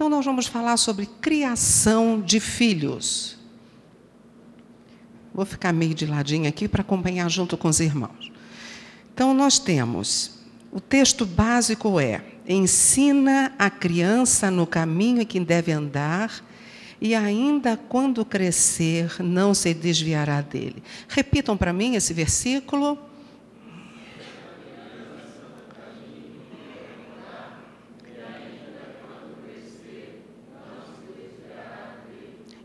Então, nós vamos falar sobre criação de filhos. Vou ficar meio de ladinho aqui para acompanhar junto com os irmãos. Então, nós temos o texto básico é: ensina a criança no caminho em que deve andar, e ainda quando crescer, não se desviará dele. Repitam para mim esse versículo.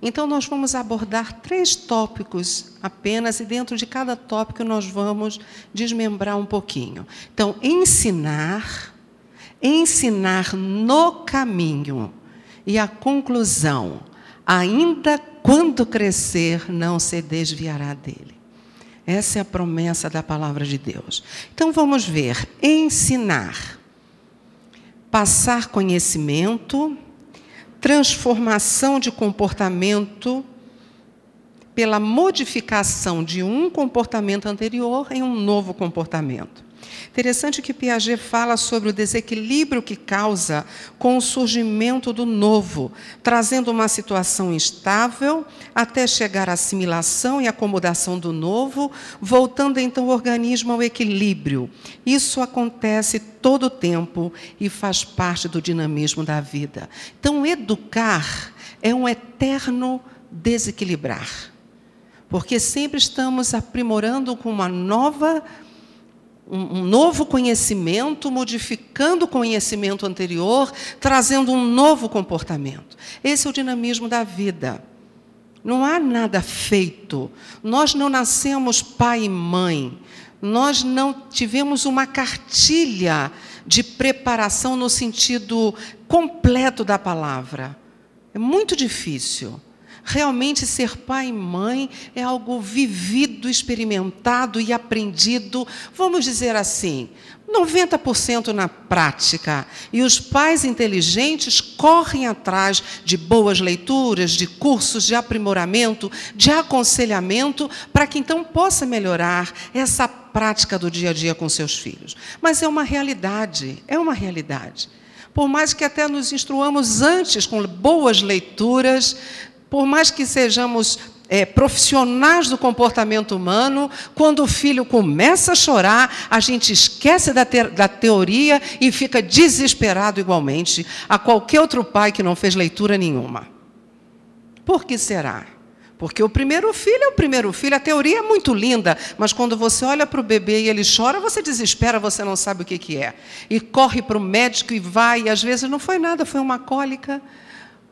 Então, nós vamos abordar três tópicos apenas, e dentro de cada tópico nós vamos desmembrar um pouquinho. Então, ensinar, ensinar no caminho. E a conclusão, ainda quando crescer, não se desviará dele. Essa é a promessa da palavra de Deus. Então vamos ver: ensinar, passar conhecimento, transformação de comportamento pela modificação de um comportamento anterior em um novo comportamento. Interessante que Piaget fala sobre o desequilíbrio que causa com o surgimento do novo, trazendo uma situação instável até chegar à assimilação e acomodação do novo, voltando então o organismo ao equilíbrio. Isso acontece todo o tempo e faz parte do dinamismo da vida. Então, educar é um eterno desequilibrar. Porque sempre estamos aprimorando com uma nova um, novo conhecimento, modificando o conhecimento anterior, trazendo um novo comportamento. Esse é o dinamismo da vida. Não há nada feito. Nós não nascemos pai e mãe. Nós não tivemos uma cartilha de preparação no sentido completo da palavra. É muito difícil. Realmente, ser pai e mãe é algo vivido, experimentado e aprendido, vamos dizer assim, 90% na prática. E os pais inteligentes correm atrás de boas leituras, de cursos de aprimoramento, de aconselhamento, para que então possa melhorar essa prática do dia a dia com seus filhos. Mas é uma realidade, é uma realidade. Por mais que até nos instruamos antes com boas leituras, por mais que sejamos é, profissionais do comportamento humano, quando o filho começa a chorar, a gente esquece da, te da teoria e fica desesperado igualmente a qualquer outro pai que não fez leitura nenhuma. Por que será? Porque o primeiro filho é o primeiro filho, a teoria é muito linda, mas quando você olha para o bebê e ele chora, você desespera, você não sabe o que, que é. E corre para o médico e vai, e às vezes não foi nada, foi uma cólica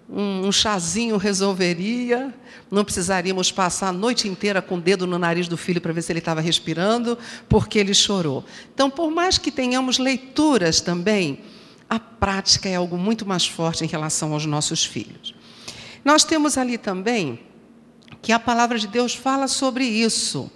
um, chazinho resolveria, não precisaríamos passar a noite inteira com o dedo no nariz do filho para ver se ele estava respirando, porque ele chorou. Então, por mais que tenhamos leituras também, a prática é algo muito mais forte em relação aos nossos filhos. Nós temos ali também que a palavra de Deus fala sobre isso,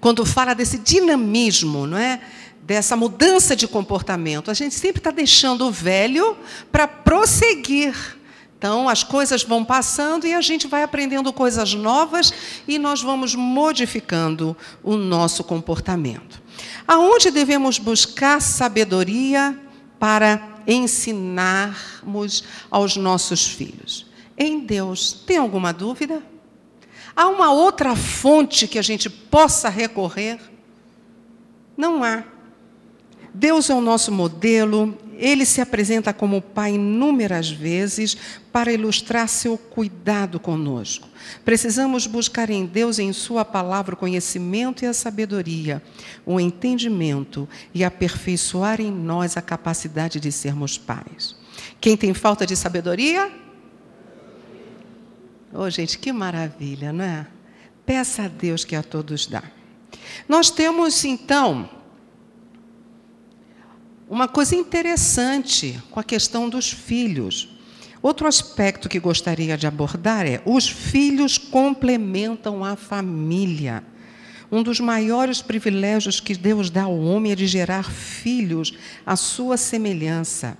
quando fala desse dinamismo, não é? Dessa mudança de comportamento. A gente sempre está deixando o velho para prosseguir então, as coisas vão passando e a gente vai aprendendo coisas novas e nós vamos modificando o nosso comportamento. Aonde devemos buscar sabedoria para ensinarmos aos nossos filhos? Em Deus. Tem alguma dúvida? Há uma outra fonte que a gente possa recorrer? Não há. Deus é o nosso modelo, ele se apresenta como Pai inúmeras vezes para ilustrar seu cuidado conosco. Precisamos buscar em Deus e em Sua palavra o conhecimento e a sabedoria, o entendimento e aperfeiçoar em nós a capacidade de sermos pais. Quem tem falta de sabedoria? Oh, gente, que maravilha, não é? Peça a Deus que a todos dá. Nós temos, então, uma coisa interessante com a questão dos filhos. Outro aspecto que gostaria de abordar é: os filhos complementam a família. Um dos maiores privilégios que Deus dá ao homem é de gerar filhos à sua semelhança.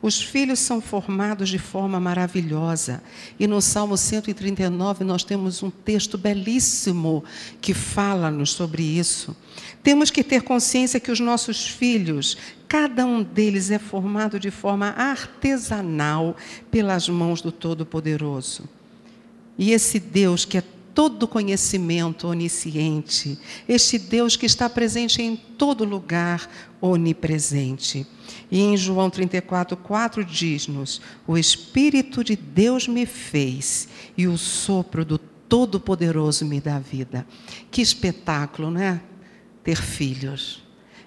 Os filhos são formados de forma maravilhosa. E no Salmo 139 nós temos um texto belíssimo que fala-nos sobre isso. Temos que ter consciência que os nossos filhos, cada um deles é formado de forma artesanal pelas mãos do Todo-Poderoso. E esse Deus que é todo conhecimento onisciente, este Deus que está presente em todo lugar, onipresente. E em João 34, 4 diz-nos: O Espírito de Deus me fez e o sopro do Todo-Poderoso me dá vida. Que espetáculo, né? Ter filhos.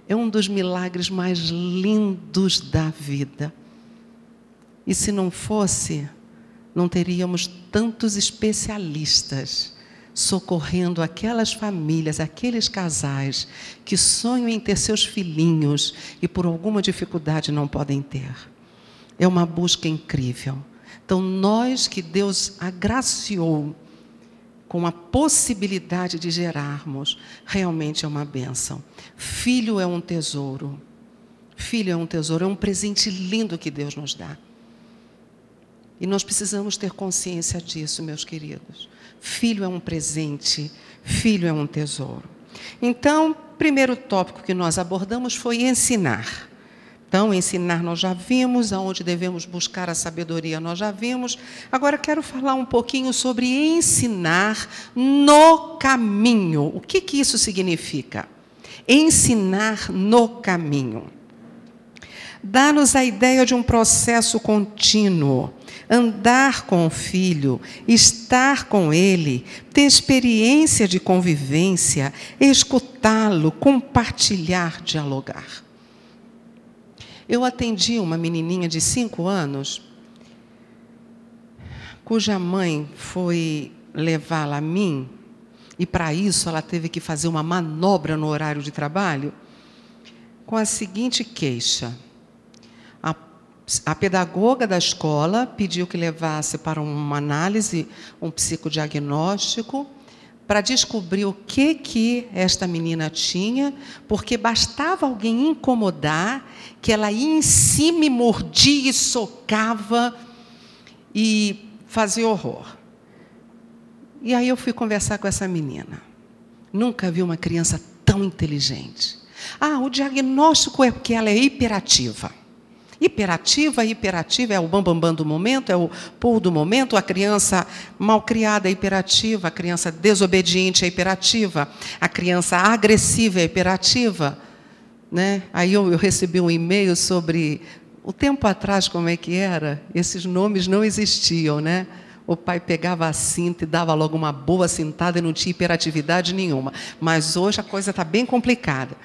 É um dos milagres mais lindos da vida. E se não fosse, não teríamos tantos especialistas socorrendo aquelas famílias, aqueles casais que sonham em ter seus filhinhos e por alguma dificuldade não podem ter. É uma busca incrível. Então, nós que Deus agraciou com a possibilidade de gerarmos, realmente é uma bênção. Filho é um tesouro. Filho é um tesouro, é um presente lindo que Deus nos dá. E nós precisamos ter consciência disso, meus queridos. Filho é um presente, filho é um tesouro. Então, primeiro tópico que nós abordamos foi ensinar. Então, ensinar nós já vimos, aonde devemos buscar a sabedoria nós já vimos. Agora quero falar um pouquinho sobre ensinar no caminho. O que, que isso significa? Ensinar no caminho. Dá-nos a ideia de um processo contínuo andar com o filho, estar com ele, ter experiência de convivência, escutá-lo, compartilhar, dialogar. Eu atendi uma menininha de cinco anos, cuja mãe foi levá-la a mim, e para isso ela teve que fazer uma manobra no horário de trabalho, com a seguinte queixa. A pedagoga da escola pediu que levasse para uma análise, um psicodiagnóstico, para descobrir o que que esta menina tinha, porque bastava alguém incomodar que ela ia em cima e mordia e socava e fazia horror. E aí eu fui conversar com essa menina. Nunca vi uma criança tão inteligente. Ah, o diagnóstico é que ela é hiperativa. Hiperativa, hiperativa é o bambambam bam, bam do momento, é o pulo do momento, a criança mal criada é hiperativa, a criança desobediente é hiperativa, a criança agressiva é hiperativa. Né? Aí eu, eu recebi um e-mail sobre o tempo atrás como é que era, esses nomes não existiam, né? O pai pegava a cinta e dava logo uma boa cintada e não tinha hiperatividade nenhuma. Mas hoje a coisa está bem complicada.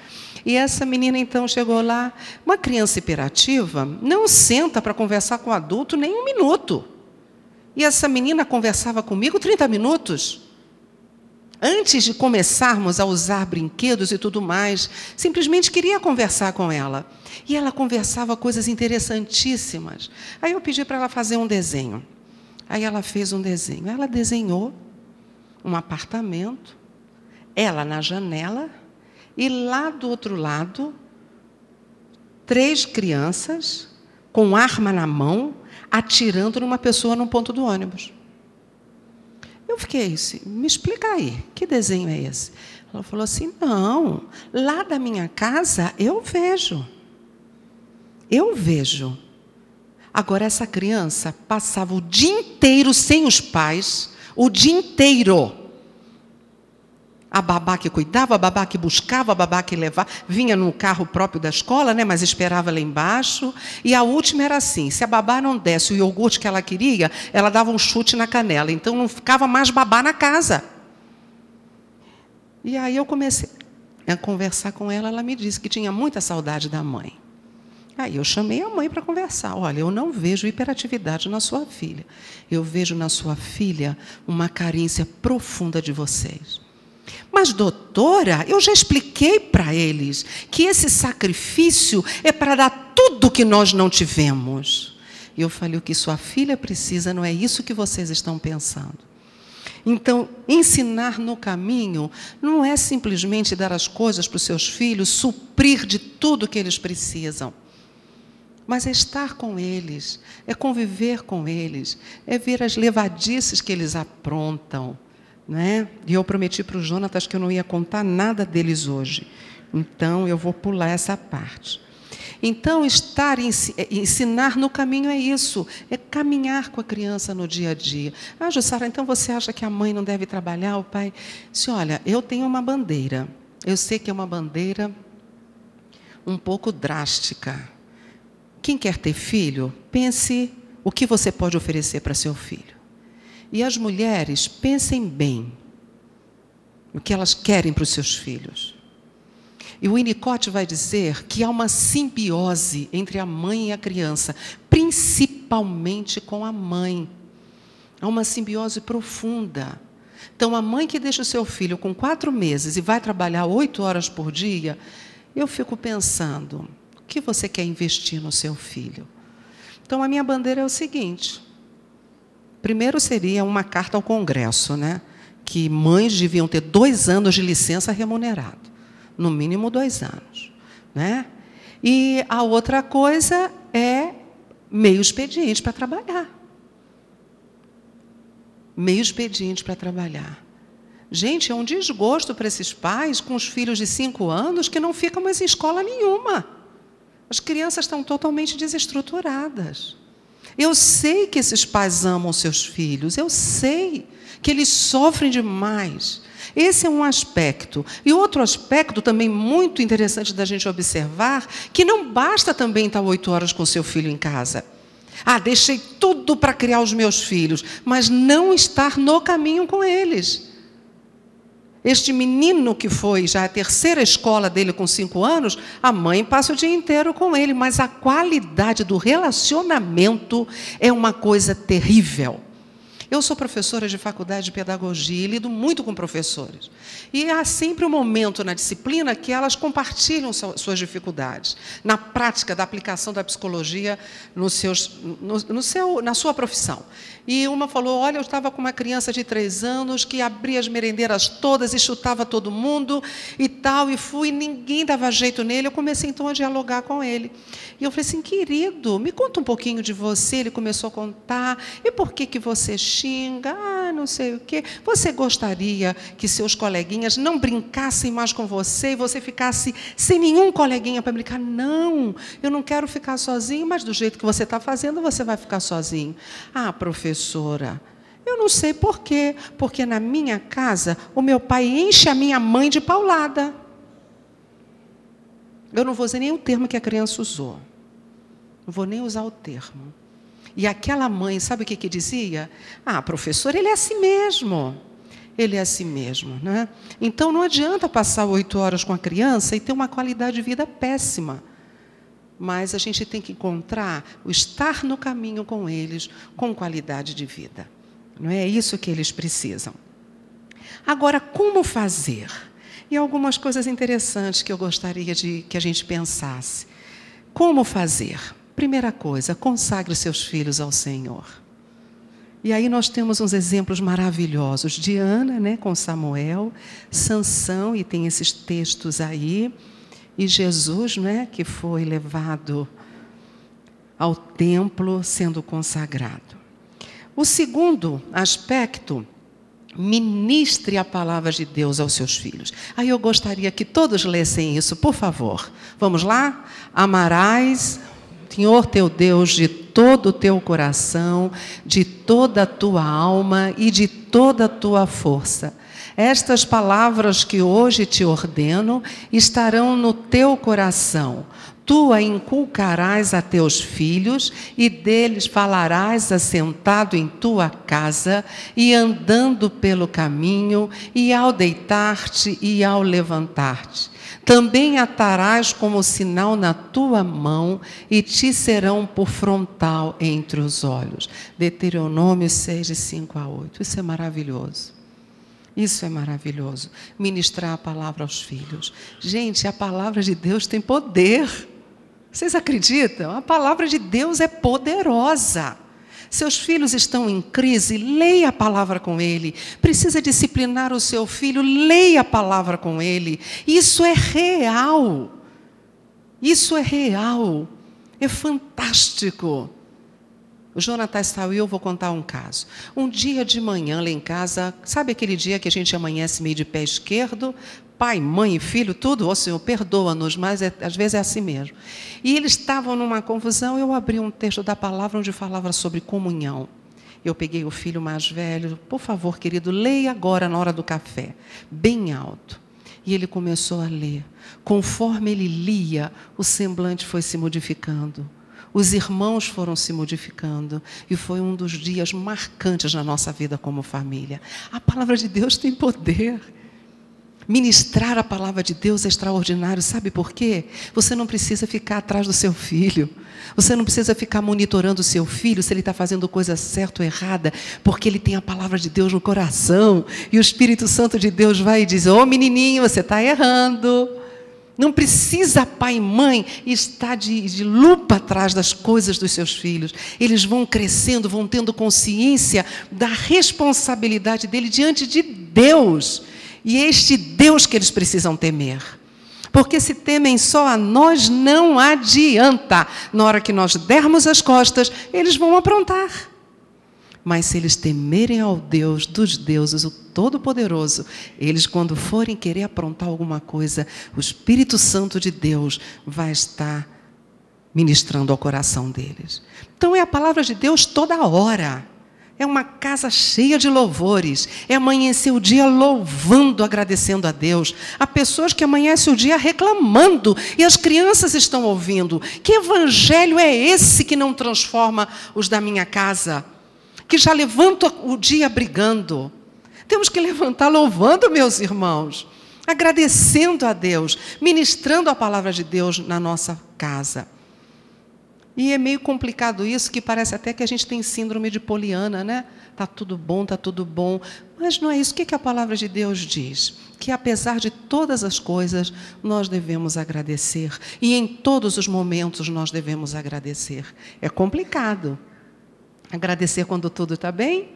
E essa menina então chegou lá. Uma criança hiperativa não senta para conversar com o adulto nem um minuto. E essa menina conversava comigo 30 minutos. Antes de começarmos a usar brinquedos e tudo mais, simplesmente queria conversar com ela. E ela conversava coisas interessantíssimas. Aí eu pedi para ela fazer um desenho. Aí ela fez um desenho. Ela desenhou um apartamento, ela na janela e lá do outro lado, três crianças com arma na mão, atirando numa pessoa no ponto do ônibus. Eu fiquei assim, me explica aí, que desenho é esse? Ela falou assim: não, lá da minha casa eu vejo. Eu vejo. Agora, essa criança passava o dia inteiro sem os pais, o dia inteiro a babá que cuidava, a babá que buscava, a babá que levava, vinha no carro próprio da escola, né, mas esperava lá embaixo. E a última era assim: se a babá não desse o iogurte que ela queria, ela dava um chute na canela. Então não ficava mais babá na casa. E aí eu comecei a conversar com ela. Ela me disse que tinha muita saudade da mãe. Aí eu chamei a mãe para conversar. Olha, eu não vejo hiperatividade na sua filha. Eu vejo na sua filha uma carência profunda de vocês. Mas, doutora, eu já expliquei para eles que esse sacrifício é para dar tudo que nós não tivemos. E eu falei: o que sua filha precisa não é isso que vocês estão pensando. Então, ensinar no caminho não é simplesmente dar as coisas para os seus filhos, suprir de tudo que eles precisam. mas é estar com eles, é conviver com eles, é ver as levadices que eles aprontam. Né? E eu prometi para o Jonatas que eu não ia contar nada deles hoje. Então eu vou pular essa parte. Então, estar ensinar no caminho é isso, é caminhar com a criança no dia a dia. Ah, Jussara, então você acha que a mãe não deve trabalhar, o pai? Se olha, eu tenho uma bandeira. Eu sei que é uma bandeira um pouco drástica. Quem quer ter filho, pense o que você pode oferecer para seu filho. E as mulheres, pensem bem o que elas querem para os seus filhos. E o Winnicott vai dizer que há uma simbiose entre a mãe e a criança, principalmente com a mãe. Há uma simbiose profunda. Então, a mãe que deixa o seu filho com quatro meses e vai trabalhar oito horas por dia, eu fico pensando: o que você quer investir no seu filho? Então, a minha bandeira é o seguinte: primeiro seria uma carta ao Congresso, né? Que mães deviam ter dois anos de licença remunerado no mínimo dois anos. Né? E a outra coisa é meio expediente para trabalhar. Meio expediente para trabalhar. Gente, é um desgosto para esses pais com os filhos de cinco anos que não ficam mais em escola nenhuma. As crianças estão totalmente desestruturadas. Eu sei que esses pais amam seus filhos, eu sei que eles sofrem demais, esse é um aspecto. E outro aspecto também muito interessante da gente observar, que não basta também estar oito horas com seu filho em casa. Ah, deixei tudo para criar os meus filhos, mas não estar no caminho com eles. Este menino que foi já a terceira escola dele com cinco anos, a mãe passa o dia inteiro com ele, mas a qualidade do relacionamento é uma coisa terrível. Eu sou professora de faculdade de pedagogia e lido muito com professores. E há sempre um momento na disciplina que elas compartilham suas dificuldades, na prática da aplicação da psicologia no seus, no, no seu, na sua profissão. E uma falou: Olha, eu estava com uma criança de três anos que abria as merendeiras todas e chutava todo mundo e tal, e fui, ninguém dava jeito nele. Eu comecei então a dialogar com ele. E eu falei assim: Querido, me conta um pouquinho de você. Ele começou a contar. E por que, que você xinga, ah, não sei o quê. Você gostaria que seus coleguinhas não brincassem mais com você e você ficasse sem nenhum coleguinha para brincar? Não, eu não quero ficar sozinho, mas do jeito que você está fazendo, você vai ficar sozinho. Ah, professora. Eu não sei por quê, porque na minha casa o meu pai enche a minha mãe de paulada. Eu não vou usar nem o termo que a criança usou. Não vou nem usar o termo. E aquela mãe, sabe o que, que dizia? Ah, professor, ele é assim mesmo. Ele é assim mesmo. Né? Então não adianta passar oito horas com a criança e ter uma qualidade de vida péssima. Mas a gente tem que encontrar o estar no caminho com eles com qualidade de vida. Não é isso que eles precisam. Agora, como fazer? E algumas coisas interessantes que eu gostaria de que a gente pensasse. Como fazer? Primeira coisa, consagre seus filhos ao Senhor. E aí nós temos uns exemplos maravilhosos de Ana, né, com Samuel, Sansão e tem esses textos aí, e Jesus, né, que foi levado ao templo sendo consagrado. O segundo aspecto, ministre a palavra de Deus aos seus filhos. Aí eu gostaria que todos lessem isso, por favor. Vamos lá? Amarás Senhor teu Deus de todo o teu coração, de toda a tua alma e de toda a tua força. Estas palavras que hoje te ordeno estarão no teu coração. Tu a inculcarás a teus filhos, e deles falarás assentado em tua casa, e andando pelo caminho, e ao deitar-te e ao levantar-te também atarás como sinal na tua mão e te serão por frontal entre os olhos. Deuteronômio 6, de 5 a 8. Isso é maravilhoso. Isso é maravilhoso. Ministrar a palavra aos filhos. Gente, a palavra de Deus tem poder. Vocês acreditam? A palavra de Deus é poderosa. Seus filhos estão em crise, leia a palavra com ele. Precisa disciplinar o seu filho, leia a palavra com ele. Isso é real. Isso é real. É fantástico. O Jonathan saiu e eu vou contar um caso. Um dia de manhã lá em casa, sabe aquele dia que a gente amanhece meio de pé esquerdo? Pai, mãe filho, tudo, ó Senhor, perdoa-nos, mas é, às vezes é assim mesmo. E eles estavam numa confusão, eu abri um texto da palavra onde falava sobre comunhão. Eu peguei o filho mais velho, por favor, querido, leia agora na hora do café, bem alto. E ele começou a ler. Conforme ele lia, o semblante foi se modificando. Os irmãos foram se modificando e foi um dos dias marcantes na nossa vida como família. A palavra de Deus tem poder. Ministrar a palavra de Deus é extraordinário, sabe por quê? Você não precisa ficar atrás do seu filho. Você não precisa ficar monitorando o seu filho se ele está fazendo coisa certa ou errada, porque ele tem a palavra de Deus no coração. E o Espírito Santo de Deus vai e diz: Ô oh, menininho, você está errando. Não precisa pai e mãe estar de, de, lupa atrás das coisas dos seus filhos. Eles vão crescendo, vão tendo consciência da responsabilidade dele diante de Deus. E é este Deus que eles precisam temer. Porque se temem só a nós, não adianta. Na hora que nós dermos as costas, eles vão aprontar. Mas se eles temerem ao Deus dos deuses, o Todo-Poderoso, eles, quando forem querer aprontar alguma coisa, o Espírito Santo de Deus vai estar ministrando ao coração deles. Então é a palavra de Deus toda hora. É uma casa cheia de louvores. É amanhecer o dia louvando, agradecendo a Deus. Há pessoas que amanhecem o dia reclamando e as crianças estão ouvindo. Que evangelho é esse que não transforma os da minha casa? Que já levanta o dia brigando. Temos que levantar louvando, meus irmãos, agradecendo a Deus, ministrando a palavra de Deus na nossa casa. E é meio complicado isso, que parece até que a gente tem síndrome de Poliana, né? Tá tudo bom, tá tudo bom. Mas não é isso. O que a palavra de Deus diz? Que apesar de todas as coisas, nós devemos agradecer. E em todos os momentos nós devemos agradecer. É complicado. Agradecer quando tudo está bem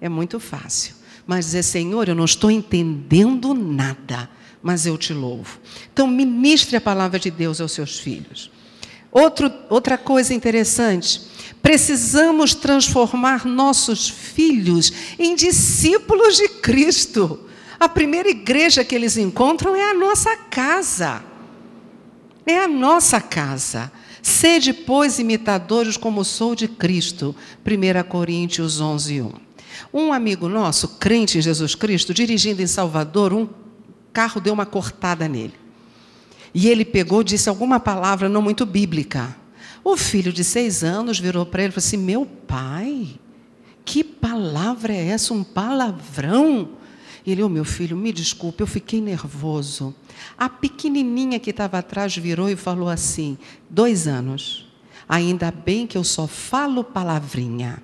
é muito fácil. Mas dizer, Senhor, eu não estou entendendo nada, mas eu te louvo. Então, ministre a palavra de Deus aos seus filhos. Outro, outra coisa interessante, precisamos transformar nossos filhos em discípulos de Cristo. A primeira igreja que eles encontram é a nossa casa. É a nossa casa. Sede, pois, imitadores como sou de Cristo. 1 Coríntios 11, 1. Um amigo nosso, crente em Jesus Cristo, dirigindo em Salvador, um carro deu uma cortada nele. E ele pegou, disse alguma palavra não muito bíblica. O filho de seis anos virou para ele e falou assim: Meu pai, que palavra é essa? Um palavrão? E ele, oh, meu filho, me desculpe, eu fiquei nervoso. A pequenininha que estava atrás virou e falou assim: dois anos. Ainda bem que eu só falo palavrinha.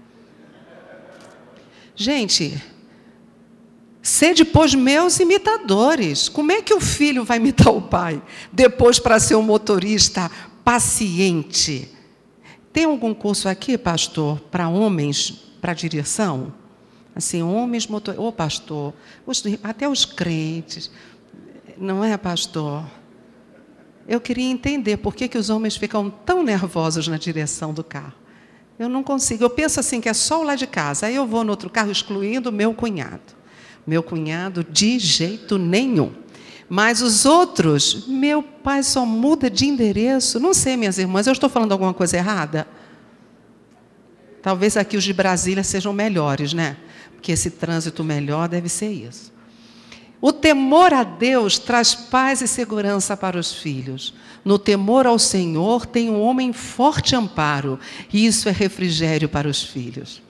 Gente, sede, pois, meus imitadores. Como é que o filho vai imitar o pai? Depois, para ser um motorista paciente. Tem algum curso aqui, pastor, para homens, para direção? Assim, homens motor... Ô, oh, pastor, os... até os crentes, não é, pastor? Eu queria entender por que, que os homens ficam tão nervosos na direção do carro. Eu não consigo. Eu penso assim que é só o lá de casa. Aí eu vou no outro carro, excluindo meu cunhado. Meu cunhado, de jeito nenhum. Mas os outros, meu pai só muda de endereço. Não sei, minhas irmãs, eu estou falando alguma coisa errada? Talvez aqui os de Brasília sejam melhores, né? Que esse trânsito melhor deve ser isso. O temor a Deus traz paz e segurança para os filhos. No temor ao Senhor tem um homem forte amparo, e isso é refrigério para os filhos.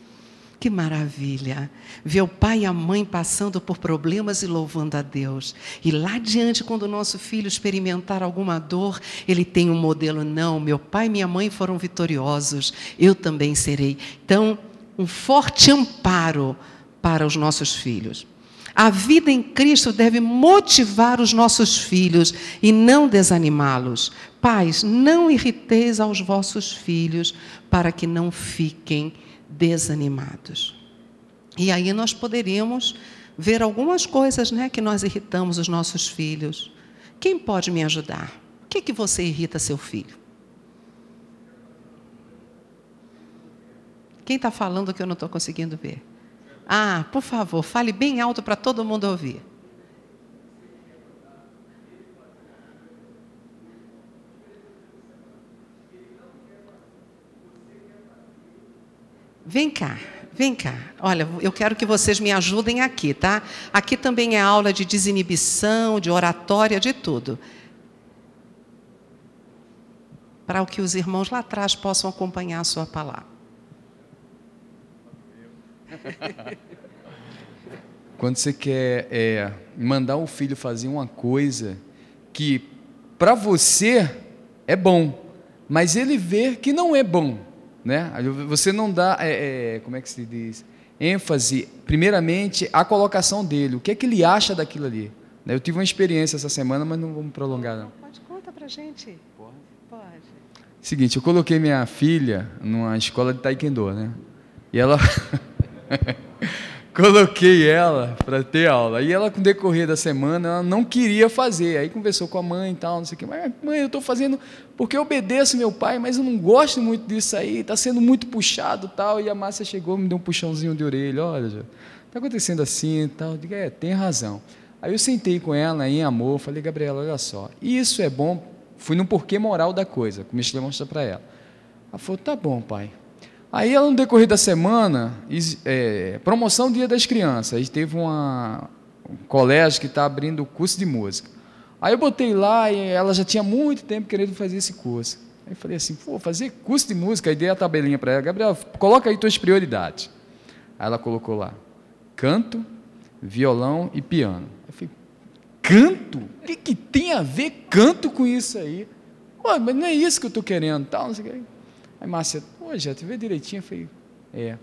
Que maravilha! Ver o pai e a mãe passando por problemas e louvando a Deus. E lá adiante, quando o nosso filho experimentar alguma dor, ele tem um modelo: não, meu pai e minha mãe foram vitoriosos, eu também serei. Então, um forte amparo para os nossos filhos. A vida em Cristo deve motivar os nossos filhos e não desanimá-los. Pais, não irriteis aos vossos filhos para que não fiquem desanimados. E aí nós poderíamos ver algumas coisas né, que nós irritamos os nossos filhos. Quem pode me ajudar? O que, que você irrita seu filho? Quem está falando que eu não estou conseguindo ver? Ah, por favor, fale bem alto para todo mundo ouvir. Vem cá, vem cá. Olha, eu quero que vocês me ajudem aqui, tá? Aqui também é aula de desinibição, de oratória, de tudo. Para que os irmãos lá atrás possam acompanhar a sua palavra. Quando você quer é, mandar o filho fazer uma coisa que para você é bom, mas ele vê que não é bom, né? Você não dá, é, é, como é que se diz, ênfase, primeiramente, à colocação dele. O que é que ele acha daquilo ali? Eu tive uma experiência essa semana, mas não vamos prolongar não. Pode conta para gente. Pode. Pode. Seguinte, eu coloquei minha filha numa escola de taekwondo, né? E ela coloquei ela para ter aula. E ela, com o decorrer da semana, ela não queria fazer. Aí conversou com a mãe e tal, não sei o quê. Mas, mãe, eu estou fazendo porque eu obedeço meu pai, mas eu não gosto muito disso aí, está sendo muito puxado tal. E a Márcia chegou, me deu um puxãozinho de orelha. Olha, está acontecendo assim e tal. Eu digo, é, tem razão. Aí eu sentei com ela em amor, falei, Gabriela, olha só, isso é bom. Fui no porquê moral da coisa, comecei a mostrar para ela. Ela falou, tá bom, pai. Aí, no decorrer da semana, é, promoção Dia das Crianças, aí teve uma, um colégio que está abrindo o curso de música. Aí eu botei lá e ela já tinha muito tempo querendo fazer esse curso. Aí eu falei assim, pô, fazer curso de música, aí dei a tabelinha para ela, Gabriela, coloca aí tuas prioridades. Aí ela colocou lá, canto, violão e piano. Eu falei, canto? O que, que tem a ver canto com isso aí? Pô, mas não é isso que eu estou querendo, tal, não sei o que. Aí Márcia, já tu vê direitinho? Eu falei, é.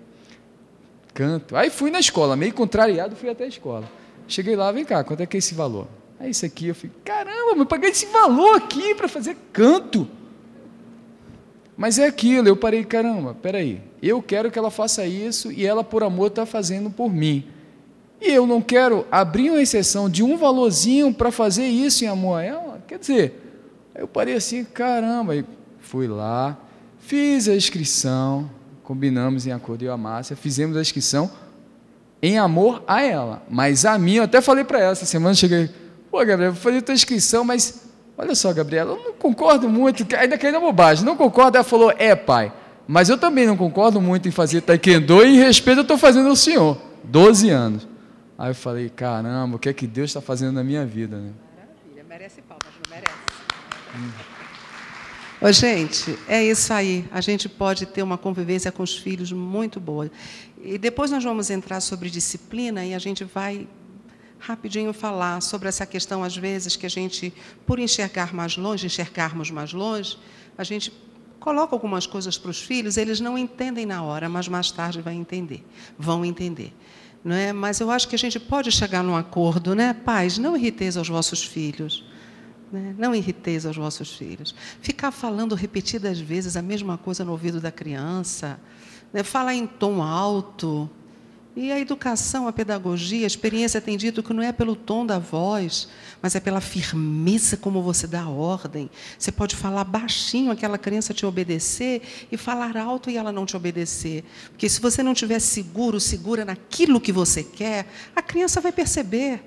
Canto. Aí fui na escola, meio contrariado, fui até a escola. Cheguei lá, vem cá, quanto é que é esse valor? Aí isso aqui, eu falei, caramba, eu paguei esse valor aqui para fazer canto. Mas é aquilo, eu parei, caramba, peraí, eu quero que ela faça isso e ela, por amor, está fazendo por mim. E eu não quero abrir uma exceção de um valorzinho para fazer isso em amor a ela. Quer dizer, eu parei assim, caramba, e fui lá, Fiz a inscrição, combinamos em acordo eu e a Márcia, fizemos a inscrição em amor a ela. Mas a mim, eu até falei para ela essa semana, cheguei, pô, Gabriela, vou fazer a tua inscrição, mas olha só, Gabriela, eu não concordo muito, ainda que ainda bobagem, não concordo. Ela falou, é, pai, mas eu também não concordo muito em fazer taekwondo e em respeito eu estou fazendo ao senhor, 12 anos. Aí eu falei, caramba, o que é que Deus está fazendo na minha vida, né? Maravilha, merece palmas, não merece? Hum. Ô, gente, é isso aí. A gente pode ter uma convivência com os filhos muito boa. E depois nós vamos entrar sobre disciplina e a gente vai rapidinho falar sobre essa questão, às vezes, que a gente, por enxergar mais longe, enxergarmos mais longe, a gente coloca algumas coisas para os filhos, eles não entendem na hora, mas mais tarde vai entender, vão entender. Não é? Mas eu acho que a gente pode chegar num acordo, né? Pais, não irriteis aos vossos filhos. Né? Não irriteis aos vossos filhos. Ficar falando repetidas vezes a mesma coisa no ouvido da criança, né? falar em tom alto. E a educação, a pedagogia, a experiência tem dito que não é pelo tom da voz, mas é pela firmeza como você dá a ordem. Você pode falar baixinho, aquela criança te obedecer, e falar alto e ela não te obedecer. Porque se você não estiver seguro, segura naquilo que você quer, a criança vai perceber.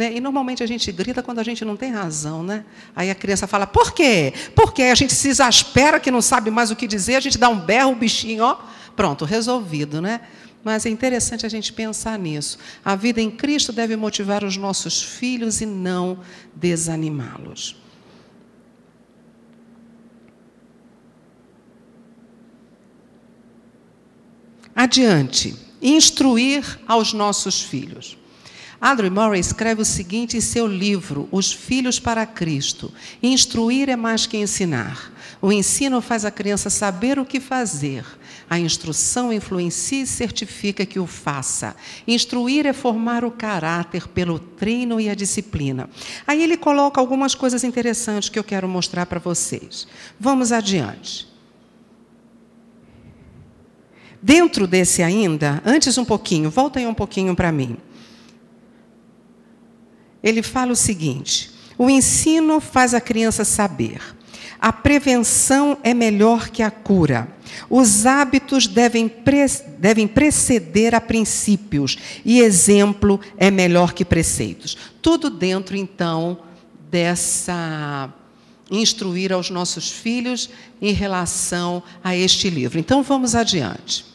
Né? E normalmente a gente grita quando a gente não tem razão, né? Aí a criança fala, por quê? Porque a gente se exaspera que não sabe mais o que dizer, a gente dá um berro, o bichinho, ó, pronto, resolvido, né? Mas é interessante a gente pensar nisso. A vida em Cristo deve motivar os nossos filhos e não desanimá-los. Adiante, instruir aos nossos filhos. Andrew Murray escreve o seguinte em seu livro, Os Filhos para Cristo: Instruir é mais que ensinar. O ensino faz a criança saber o que fazer. A instrução influencia e certifica que o faça. Instruir é formar o caráter pelo treino e a disciplina. Aí ele coloca algumas coisas interessantes que eu quero mostrar para vocês. Vamos adiante. Dentro desse ainda, antes um pouquinho, voltem um pouquinho para mim ele fala o seguinte: o ensino faz a criança saber. A prevenção é melhor que a cura. Os hábitos devem, pre devem preceder a princípios, e exemplo é melhor que preceitos. Tudo dentro, então, dessa instruir aos nossos filhos em relação a este livro. Então, vamos adiante.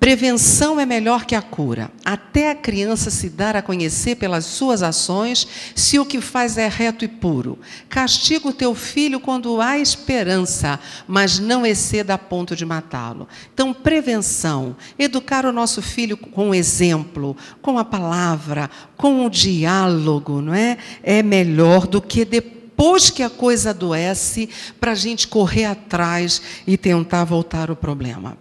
Prevenção é melhor que a cura. Até a criança se dar a conhecer pelas suas ações se o que faz é reto e puro. Castiga o teu filho quando há esperança, mas não exceda a ponto de matá-lo. Então, prevenção, educar o nosso filho com o exemplo, com a palavra, com o diálogo, não é? É melhor do que depois que a coisa adoece, para a gente correr atrás e tentar voltar o problema.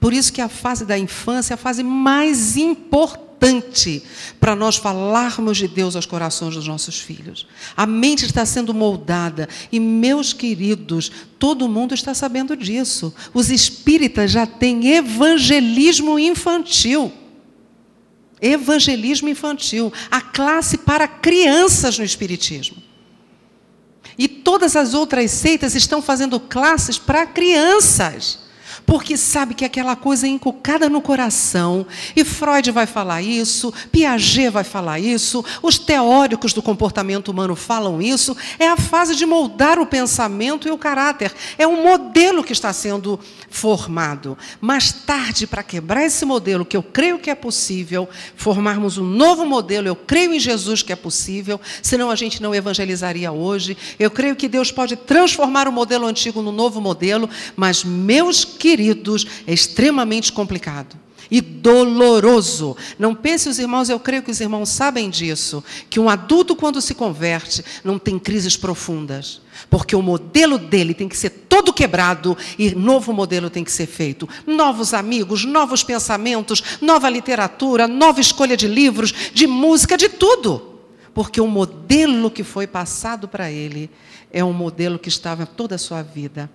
Por isso que a fase da infância é a fase mais importante para nós falarmos de Deus aos corações dos nossos filhos. A mente está sendo moldada e, meus queridos, todo mundo está sabendo disso. Os espíritas já têm evangelismo infantil. Evangelismo infantil, a classe para crianças no Espiritismo. E todas as outras seitas estão fazendo classes para crianças porque sabe que aquela coisa é encucada no coração. E Freud vai falar isso, Piaget vai falar isso, os teóricos do comportamento humano falam isso. É a fase de moldar o pensamento e o caráter. É um modelo que está sendo formado. Mais tarde, para quebrar esse modelo, que eu creio que é possível, formarmos um novo modelo, eu creio em Jesus que é possível, senão a gente não evangelizaria hoje. Eu creio que Deus pode transformar o modelo antigo no novo modelo, mas meus queridos, queridos, é extremamente complicado e doloroso. Não pense os irmãos, eu creio que os irmãos sabem disso, que um adulto quando se converte não tem crises profundas, porque o modelo dele tem que ser todo quebrado e novo modelo tem que ser feito. Novos amigos, novos pensamentos, nova literatura, nova escolha de livros, de música, de tudo. Porque o modelo que foi passado para ele é um modelo que estava toda a sua vida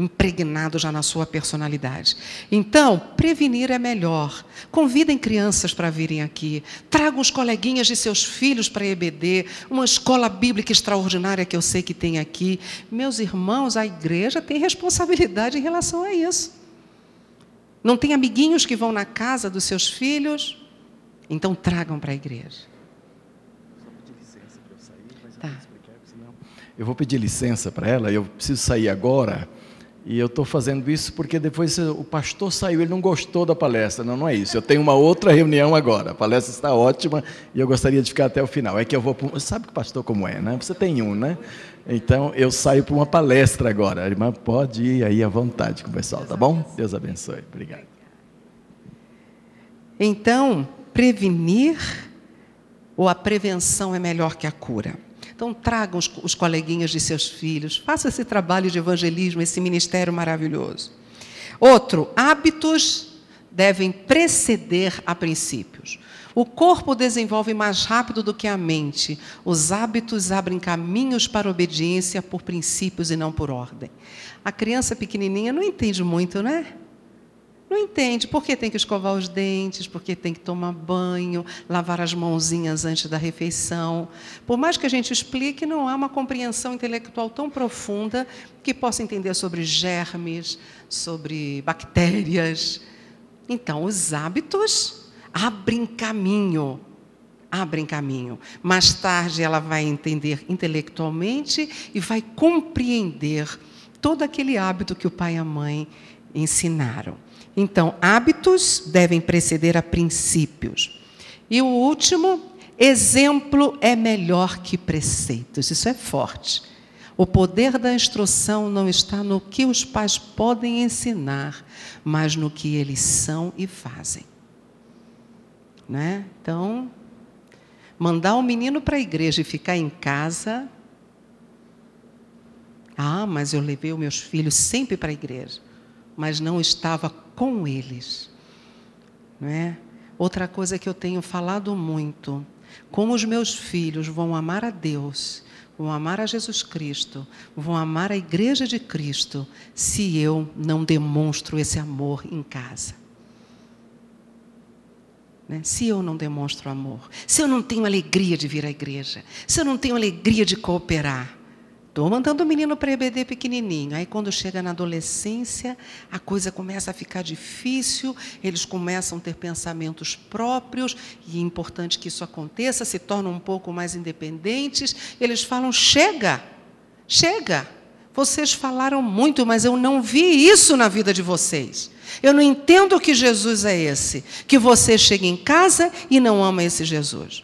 impregnado já na sua personalidade. Então, prevenir é melhor. Convidem crianças para virem aqui. Tragam os coleguinhas de seus filhos para a EBD, uma escola bíblica extraordinária que eu sei que tem aqui. Meus irmãos, a igreja tem responsabilidade em relação a isso. Não tem amiguinhos que vão na casa dos seus filhos? Então tragam para a igreja. Tá. Eu vou pedir licença para ela, eu preciso sair agora. E eu estou fazendo isso porque depois o pastor saiu, ele não gostou da palestra. Não, não é isso. Eu tenho uma outra reunião agora. A palestra está ótima e eu gostaria de ficar até o final. É que eu vou. Sabe que pastor como é, né? Você tem um, né? Então eu saio para uma palestra agora. A irmã pode ir aí à vontade com o pessoal, tá bom? Deus abençoe. Obrigado. Então, prevenir ou a prevenção é melhor que a cura. Então, tragam os, os coleguinhas de seus filhos, faça esse trabalho de evangelismo, esse ministério maravilhoso. Outro, hábitos devem preceder a princípios. O corpo desenvolve mais rápido do que a mente. Os hábitos abrem caminhos para obediência por princípios e não por ordem. A criança pequenininha não entende muito, né? Não entende por que tem que escovar os dentes, por que tem que tomar banho, lavar as mãozinhas antes da refeição. Por mais que a gente explique, não há uma compreensão intelectual tão profunda que possa entender sobre germes, sobre bactérias. Então, os hábitos abrem caminho abrem caminho. Mais tarde ela vai entender intelectualmente e vai compreender todo aquele hábito que o pai e a mãe ensinaram. Então, hábitos devem preceder a princípios. E o último, exemplo é melhor que preceitos. Isso é forte. O poder da instrução não está no que os pais podem ensinar, mas no que eles são e fazem. Né? Então, mandar o menino para a igreja e ficar em casa. Ah, mas eu levei os meus filhos sempre para a igreja mas não estava com eles. Não é? Outra coisa que eu tenho falado muito, como os meus filhos vão amar a Deus, vão amar a Jesus Cristo, vão amar a igreja de Cristo, se eu não demonstro esse amor em casa. Né? Se eu não demonstro amor, se eu não tenho alegria de vir à igreja, se eu não tenho alegria de cooperar, Estou mandando o menino para EBD pequenininho. Aí, quando chega na adolescência, a coisa começa a ficar difícil, eles começam a ter pensamentos próprios, e é importante que isso aconteça, se tornam um pouco mais independentes. Eles falam: chega, chega. Vocês falaram muito, mas eu não vi isso na vida de vocês. Eu não entendo que Jesus é esse, que você chega em casa e não ama esse Jesus.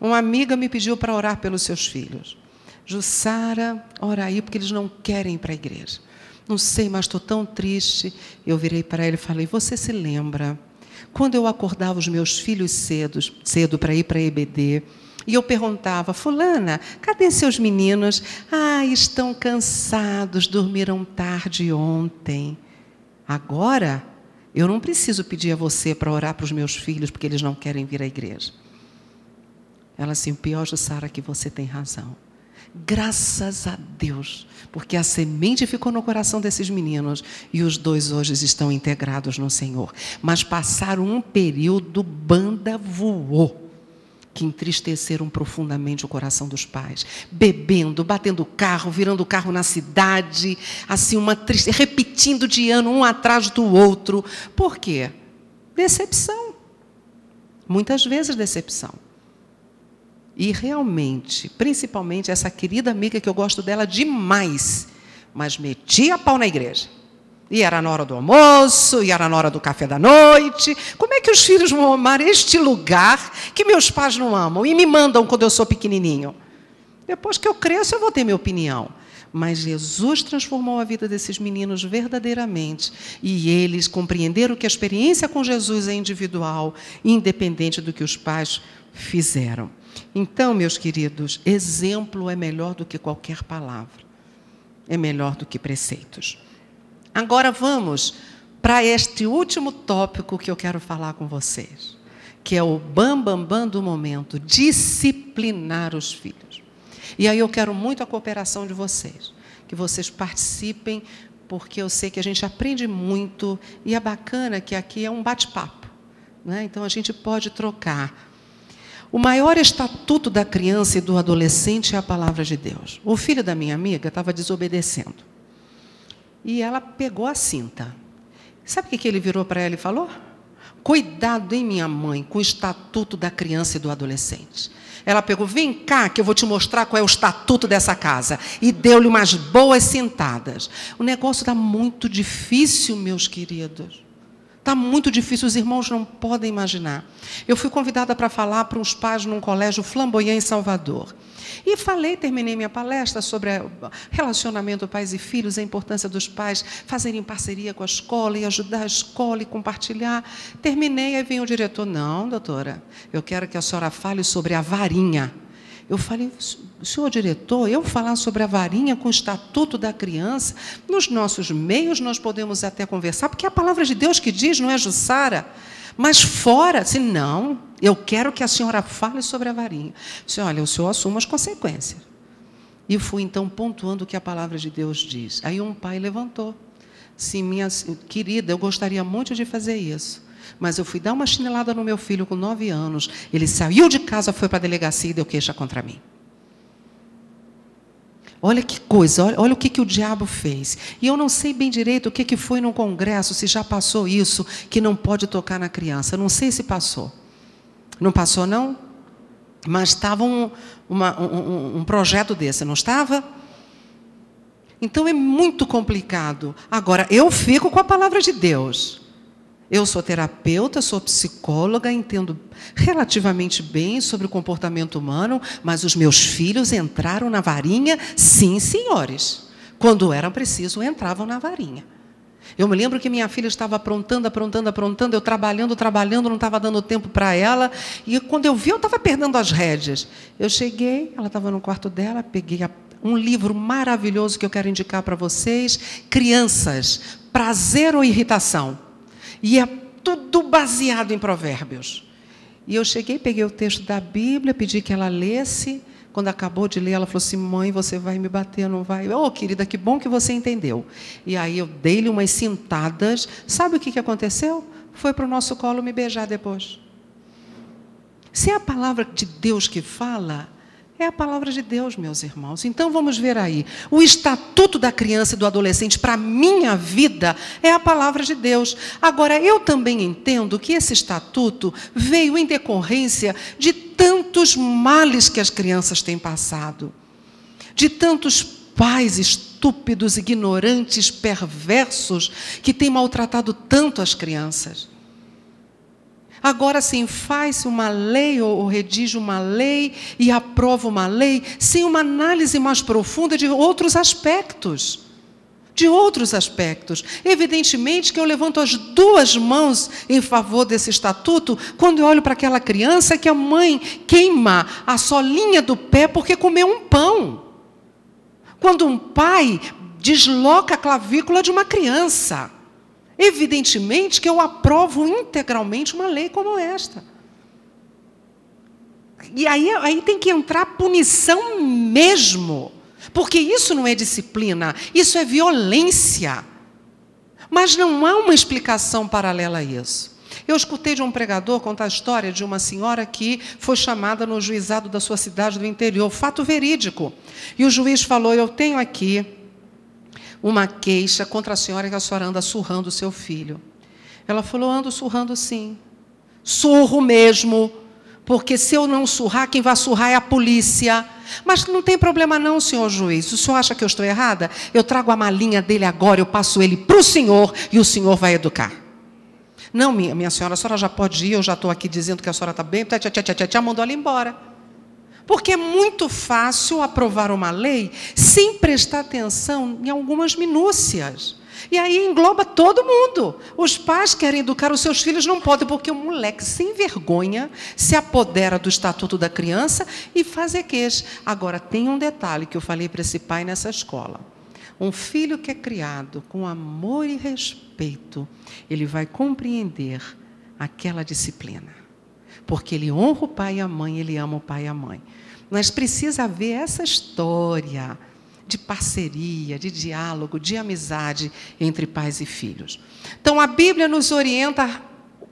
Uma amiga me pediu para orar pelos seus filhos. Jussara, ora aí, porque eles não querem ir para a igreja. Não sei, mas estou tão triste. Eu virei para ele e falei: Você se lembra? Quando eu acordava os meus filhos cedo, cedo para ir para a EBD, e eu perguntava: Fulana, cadê seus meninos? Ah, estão cansados, dormiram tarde ontem. Agora, eu não preciso pedir a você para orar para os meus filhos porque eles não querem vir à igreja. Ela assim: Pior, Jussara, que você tem razão. Graças a Deus, porque a semente ficou no coração desses meninos e os dois hoje estão integrados no Senhor. Mas passaram um período, banda voou que entristeceram profundamente o coração dos pais, bebendo, batendo carro, virando carro na cidade, assim uma tristeza, repetindo de ano um atrás do outro. Por quê? Decepção. Muitas vezes decepção. E realmente, principalmente essa querida amiga que eu gosto dela demais, mas metia pau na igreja. E era na hora do almoço, e era na hora do café da noite. Como é que os filhos vão amar este lugar que meus pais não amam e me mandam quando eu sou pequenininho? Depois que eu cresço, eu vou ter minha opinião. Mas Jesus transformou a vida desses meninos verdadeiramente. E eles compreenderam que a experiência com Jesus é individual, independente do que os pais fizeram. Então, meus queridos, exemplo é melhor do que qualquer palavra, é melhor do que preceitos. Agora vamos para este último tópico que eu quero falar com vocês, que é o bam bam bam do momento, disciplinar os filhos. E aí eu quero muito a cooperação de vocês, que vocês participem, porque eu sei que a gente aprende muito e é bacana que aqui é um bate-papo, né? Então a gente pode trocar o maior estatuto da criança e do adolescente é a palavra de Deus. O filho da minha amiga estava desobedecendo. E ela pegou a cinta. Sabe o que ele virou para ela e falou? Cuidado, hein, minha mãe, com o estatuto da criança e do adolescente. Ela pegou, vem cá, que eu vou te mostrar qual é o estatuto dessa casa. E deu-lhe umas boas sentadas. O negócio está muito difícil, meus queridos. Está muito difícil, os irmãos não podem imaginar. Eu fui convidada para falar para uns pais num colégio flamboyant em Salvador. E falei, terminei minha palestra sobre relacionamento pais e filhos, a importância dos pais fazerem parceria com a escola e ajudar a escola e compartilhar. Terminei, aí vem o diretor: Não, doutora, eu quero que a senhora fale sobre a varinha. Eu falei, senhor diretor, eu falar sobre a varinha com o estatuto da criança, nos nossos meios nós podemos até conversar, porque é a palavra de Deus que diz, não é, Jussara? Mas fora, se não, eu quero que a senhora fale sobre a varinha. Disse, olha, o senhor assuma as consequências. E fui então pontuando o que a palavra de Deus diz. Aí um pai levantou. Sim, minha querida, eu gostaria muito de fazer isso. Mas eu fui dar uma chinelada no meu filho com nove anos. Ele saiu de casa, foi para a delegacia e deu queixa contra mim. Olha que coisa, olha, olha o que, que o diabo fez. E eu não sei bem direito o que, que foi no Congresso, se já passou isso, que não pode tocar na criança. não sei se passou. Não passou, não? Mas estava um, uma, um, um projeto desse, não estava? Então é muito complicado. Agora, eu fico com a palavra de Deus. Eu sou terapeuta, sou psicóloga, entendo relativamente bem sobre o comportamento humano, mas os meus filhos entraram na varinha, sim, senhores. Quando era preciso, entravam na varinha. Eu me lembro que minha filha estava aprontando, aprontando, aprontando, eu trabalhando, trabalhando, não estava dando tempo para ela. E quando eu vi, eu estava perdendo as rédeas. Eu cheguei, ela estava no quarto dela, peguei um livro maravilhoso que eu quero indicar para vocês: Crianças, Prazer ou Irritação? E é tudo baseado em provérbios. E eu cheguei, peguei o texto da Bíblia, pedi que ela lesse. Quando acabou de ler, ela falou assim: Mãe, você vai me bater, não vai? Oh, querida, que bom que você entendeu. E aí eu dei-lhe umas cintadas. Sabe o que, que aconteceu? Foi para o nosso colo me beijar depois. Se é a palavra de Deus que fala, É a palavra de Deus, meus irmãos. Então vamos ver aí. O estatuto da criança e do adolescente para a minha vida é a palavra de Deus. Agora, eu também entendo que esse estatuto veio em decorrência de tantos males que as crianças têm passado, de tantos pais estúpidos, ignorantes, perversos que têm maltratado tanto as crianças. Agora sim, faz uma lei ou, redige uma lei e aprova uma lei sem uma análise mais profunda de outros aspectos. De outros aspectos. Evidentemente que eu levanto as duas mãos em favor desse estatuto quando eu olho para aquela criança que a mãe queima a solinha do pé porque comeu um pão. Quando um pai desloca a clavícula de uma criança. Evidentemente que eu aprovo integralmente uma lei como esta. E aí, aí tem que entrar punição mesmo. Porque isso não é disciplina, isso é violência. Mas não há uma explicação paralela a isso. Eu escutei de um pregador contar a história de uma senhora que foi chamada no juizado da sua cidade do interior, fato verídico. E o juiz falou: Eu tenho aqui uma queixa contra a senhora que a senhora anda surrando o seu filho. Ela falou: ando surrando sim. Surro mesmo. Porque se eu não surrar, quem vai surrar é a polícia. Mas não tem problema não, senhor juiz. O senhor acha que eu estou errada? Eu trago a malinha dele agora, eu passo ele para o senhor e o senhor vai educar. Não, minha, minha senhora, a senhora já pode ir, eu já estou aqui dizendo que a senhora está bem, tchá, tchá, tchá, tchá, mandou ela embora. Porque é muito fácil aprovar uma lei sem prestar atenção em algumas minúcias. E aí engloba todo mundo. Os pais querem educar os seus filhos, não podem, porque o moleque sem vergonha se apodera do estatuto da criança e faz queixa. Agora, tem um detalhe que eu falei para esse pai nessa escola. Um filho que é criado com amor e respeito, ele vai compreender aquela disciplina porque ele honra o pai e a mãe, ele ama o pai e a mãe. Mas precisa haver essa história de parceria, de diálogo, de amizade entre pais e filhos. Então a Bíblia nos orienta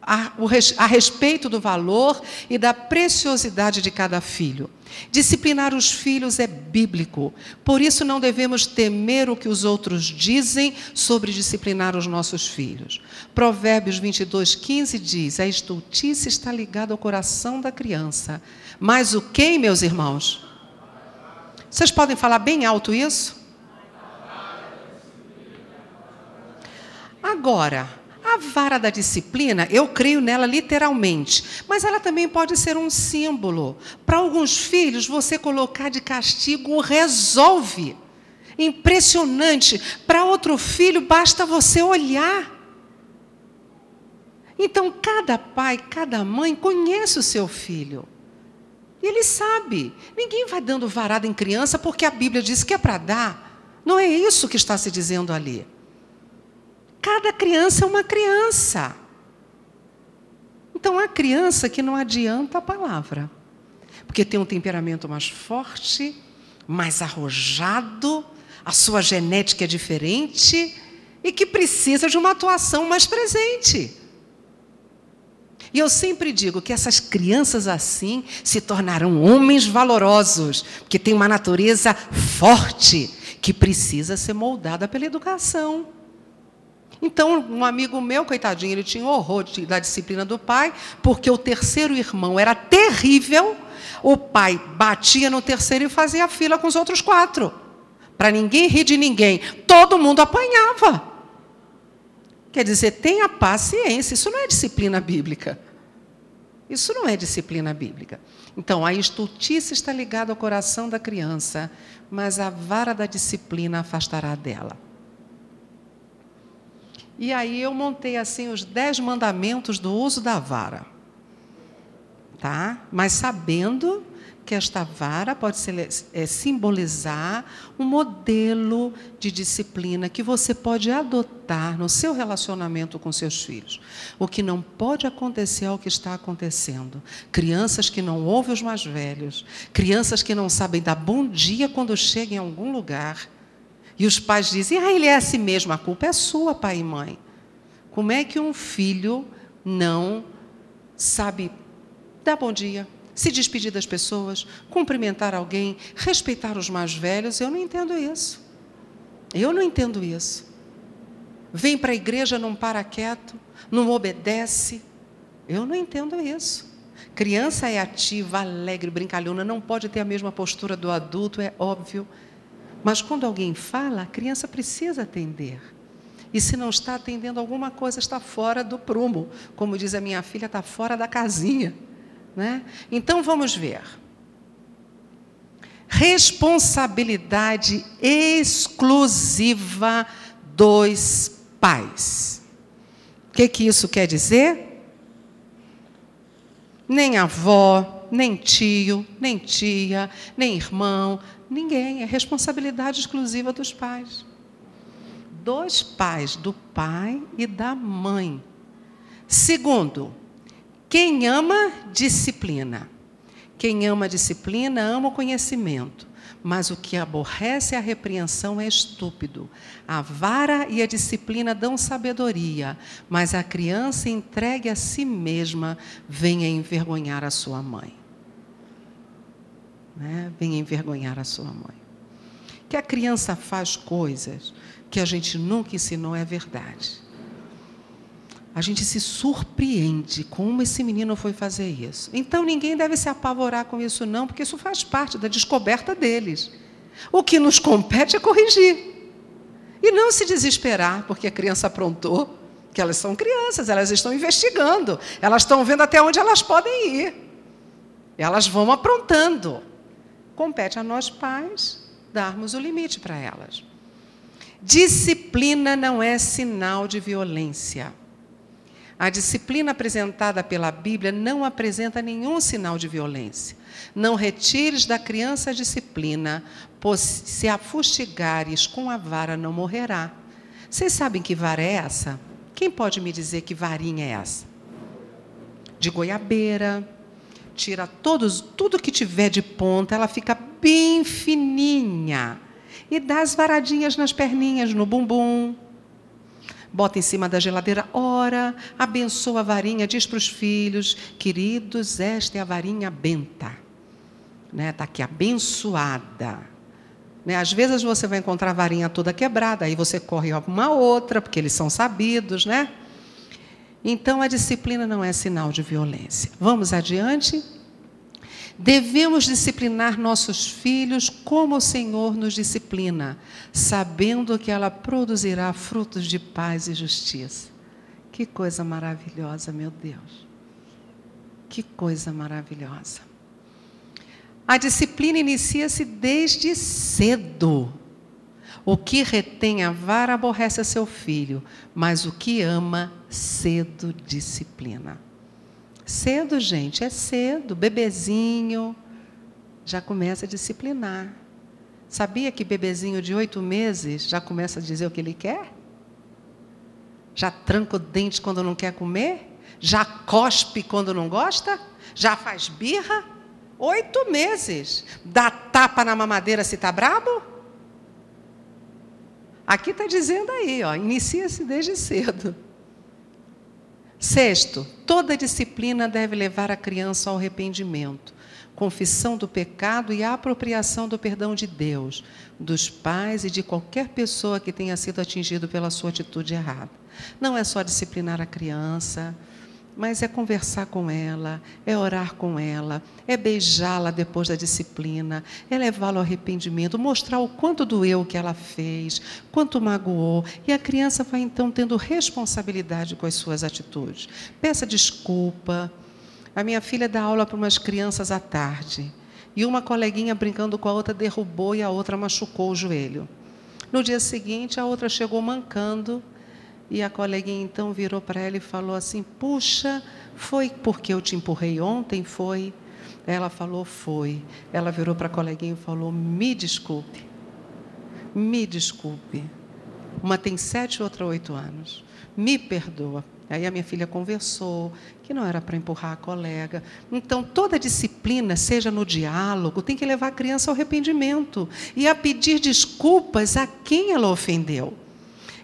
a, a respeito do valor e da preciosidade de cada filho. Disciplinar os filhos é bíblico, por isso não devemos temer o que os outros dizem sobre disciplinar os nossos filhos. Provérbios 22, 15 diz: A estultice está ligada ao coração da criança. Mas o que, meus irmãos? Vocês podem falar bem alto isso? Agora, a vara da disciplina, eu creio nela literalmente, mas ela também pode ser um símbolo. Para alguns filhos, você colocar de castigo resolve. Impressionante. Para outro filho, basta você olhar. Então, cada pai, cada mãe conhece o seu filho. E ele sabe. Ninguém vai dando varada em criança porque a Bíblia diz que é para dar. Não é isso que está se dizendo ali. Cada criança é uma criança. Então, há criança que não adianta a palavra, porque tem um temperamento mais forte, mais arrojado, a sua genética é diferente e que precisa de uma atuação mais presente. E eu sempre digo que essas crianças assim se tornarão homens valorosos, porque tem uma natureza forte que precisa ser moldada pela educação. Então, um amigo meu, coitadinho, ele tinha horror da disciplina do pai, porque o terceiro irmão era terrível. O pai batia no terceiro e fazia fila com os outros quatro. Para ninguém rir de ninguém. Todo mundo apanhava. Quer dizer, tenha paciência. Isso não é disciplina bíblica. Isso não é disciplina bíblica. Então, a estultice está ligada ao coração da criança, mas a vara da disciplina afastará dela. E aí eu montei assim os dez mandamentos do uso da vara. Tá? Mas sabendo que esta vara pode é, simbolizar um modelo de disciplina que você pode adotar no seu relacionamento com seus filhos. O que não pode acontecer é o que está acontecendo. Crianças que não ouvem os mais velhos, crianças que não sabem dar bom dia quando chegam em algum lugar e os pais dizem: ah, ele é assim mesmo, a culpa é sua, pai e mãe. Como é que um filho não sabe dar bom dia, se despedir das pessoas, cumprimentar alguém, respeitar os mais velhos. Eu não entendo isso. Eu não entendo isso. Vem para a igreja, não para quieto, não obedece. Eu não entendo isso. Criança é ativa, alegre, brincalhona, não pode ter a mesma postura do adulto, é óbvio. Mas quando alguém fala, a criança precisa atender. E se não está atendendo alguma coisa, está fora do prumo. Como diz a minha filha, está fora da casinha. Né? Então vamos ver. Responsabilidade exclusiva dos pais. O que, que isso quer dizer? Nem avó, nem tio, nem tia, nem irmão, ninguém. É responsabilidade exclusiva dos pais. Dos pais, do pai e da mãe. Segundo, quem ama, disciplina. Quem ama disciplina, ama o conhecimento. Mas o que aborrece a repreensão é estúpido. A vara e a disciplina dão sabedoria, mas a criança entregue a si mesma vem a envergonhar a sua mãe. Né? Envergonhar a sua mãe. Que a criança faz coisas que a gente nunca ensinou é verdade a gente se surpreende como esse menino foi fazer isso. Então ninguém deve se apavorar com isso, não, porque isso faz parte da descoberta deles. O que nos compete é corrigir. E não se desesperar porque a criança aprontou, que elas são crianças, elas estão investigando, elas estão vendo até onde elas podem ir. Elas vão aprontando. Compete a nós pais darmos o limite para elas. Disciplina não é sinal de violência. A disciplina apresentada pela Bíblia não apresenta nenhum sinal de violência. Não retires da criança a disciplina, pois se a fustigares com a vara não morrerá. Vocês sabem que vara é essa? Quem pode me dizer que varinha é essa? De goiabeira. Tira todos, tudo que tiver de ponta, ela fica bem fininha. E dá as varadinhas nas perninhas, no bumbum bota em cima da geladeira, ora, abençoa a varinha, diz para os filhos, queridos, esta é a varinha benta. Está né? Tá aqui abençoada. Né? Às vezes você vai encontrar a varinha toda quebrada, aí você corre uma outra, porque eles são sabidos, né? Então a disciplina não é sinal de violência. Vamos adiante. Devemos disciplinar nossos filhos como o Senhor nos disciplina, sabendo que ela produzirá frutos de paz e justiça. Que coisa maravilhosa, meu Deus. Que coisa maravilhosa. A disciplina inicia-se desde cedo. O que retém a vara aborrece a seu filho, mas o que ama, cedo disciplina. Cedo, gente, é cedo. Bebezinho já começa a disciplinar. Sabia que bebezinho de oito meses já começa a dizer o que ele quer? Já tranca o dente quando não quer comer? Já cospe quando não gosta? Já faz birra? Oito meses. Dá tapa na mamadeira se está brabo? Aqui está dizendo aí, ó, inicia-se desde cedo. Sexto, toda disciplina deve levar a criança ao arrependimento, confissão do pecado e apropriação do perdão de Deus, dos pais e de qualquer pessoa que tenha sido atingido pela sua atitude errada. Não é só disciplinar a criança, mas é conversar com ela, é orar com ela, é beijá-la depois da disciplina, é levá-la ao arrependimento, mostrar o quanto doeu o que ela fez, quanto magoou, e a criança vai então tendo responsabilidade com as suas atitudes. Peça desculpa. A minha filha dá aula para umas crianças à tarde, e uma coleguinha brincando com a outra derrubou e a outra machucou o joelho. No dia seguinte, a outra chegou mancando e a coleguinha então virou para ela e falou assim: Puxa, foi porque eu te empurrei ontem? Foi? Ela falou: Foi. Ela virou para a coleguinha e falou: Me desculpe. Me desculpe. Uma tem sete, outra oito anos. Me perdoa. Aí a minha filha conversou que não era para empurrar a colega. Então, toda disciplina, seja no diálogo, tem que levar a criança ao arrependimento e a pedir desculpas a quem ela ofendeu.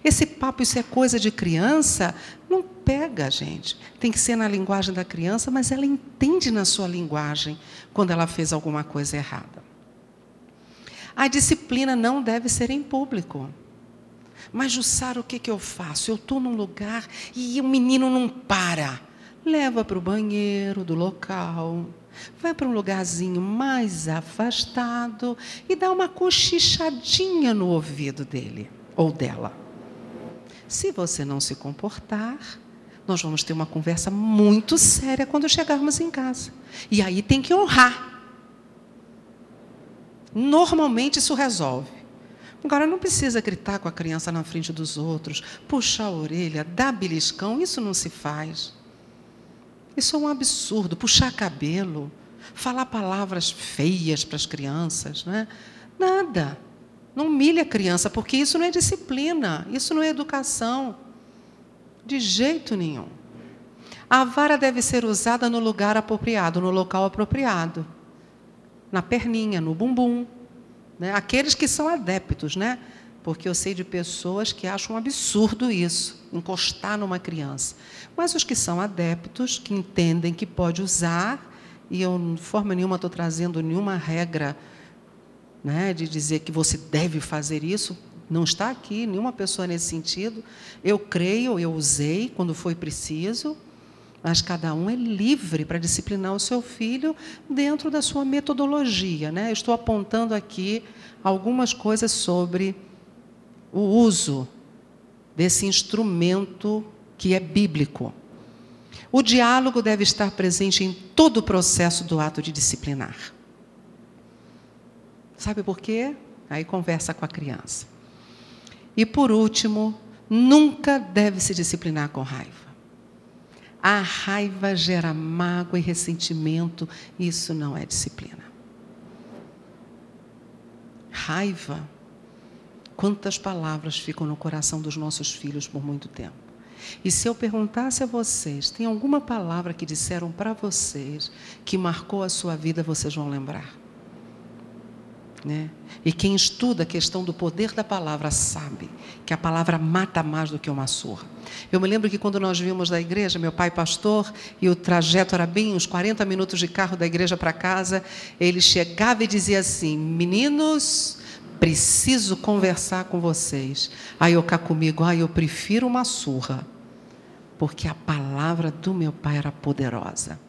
Esse papo, isso é coisa de criança, não pega, gente. Tem que ser na linguagem da criança, mas ela entende na sua linguagem quando ela fez alguma coisa errada. A disciplina não deve ser em público. Mas, Jussara, o que, que eu faço? Eu estou num lugar e o menino não para. Leva para o banheiro do local, vai para um lugarzinho mais afastado e dá uma cochichadinha no ouvido dele ou dela. Se você não se comportar, nós vamos ter uma conversa muito séria quando chegarmos em casa. E aí tem que honrar. Normalmente isso resolve. Agora, não precisa gritar com a criança na frente dos outros, puxar a orelha, dar beliscão, isso não se faz. Isso é um absurdo. Puxar cabelo, falar palavras feias para as crianças, né? nada. Não humilhe a criança, porque isso não é disciplina, isso não é educação. De jeito nenhum. A vara deve ser usada no lugar apropriado, no local apropriado. Na perninha, no bumbum. Né? Aqueles que são adeptos, né? Porque eu sei de pessoas que acham um absurdo isso, encostar numa criança. Mas os que são adeptos, que entendem que pode usar, e eu, de forma nenhuma, estou trazendo nenhuma regra né, de dizer que você deve fazer isso. Não está aqui nenhuma pessoa nesse sentido. Eu creio, eu usei quando foi preciso, mas cada um é livre para disciplinar o seu filho dentro da sua metodologia. Né? estou apontando aqui algumas coisas sobre o uso desse instrumento que é bíblico. O diálogo deve estar presente em todo o processo do ato de disciplinar. Sabe por quê? Aí conversa com a criança. E por último, nunca deve se disciplinar com raiva. A raiva gera mágoa e ressentimento, isso não é disciplina. Raiva. Quantas palavras ficam no coração dos nossos filhos por muito tempo? E se eu perguntasse a vocês, tem alguma palavra que disseram para vocês que marcou a sua vida, vocês vão lembrar? Né? E quem estuda a questão do poder da palavra sabe que a palavra mata mais do que uma surra. Eu me lembro que quando nós vimos da igreja, meu pai pastor, e o trajeto era bem uns 40 minutos de carro da igreja para casa, ele chegava e dizia assim: Meninos, preciso conversar com vocês. Aí eu cá comigo, ah, eu prefiro uma surra, porque a palavra do meu pai era poderosa,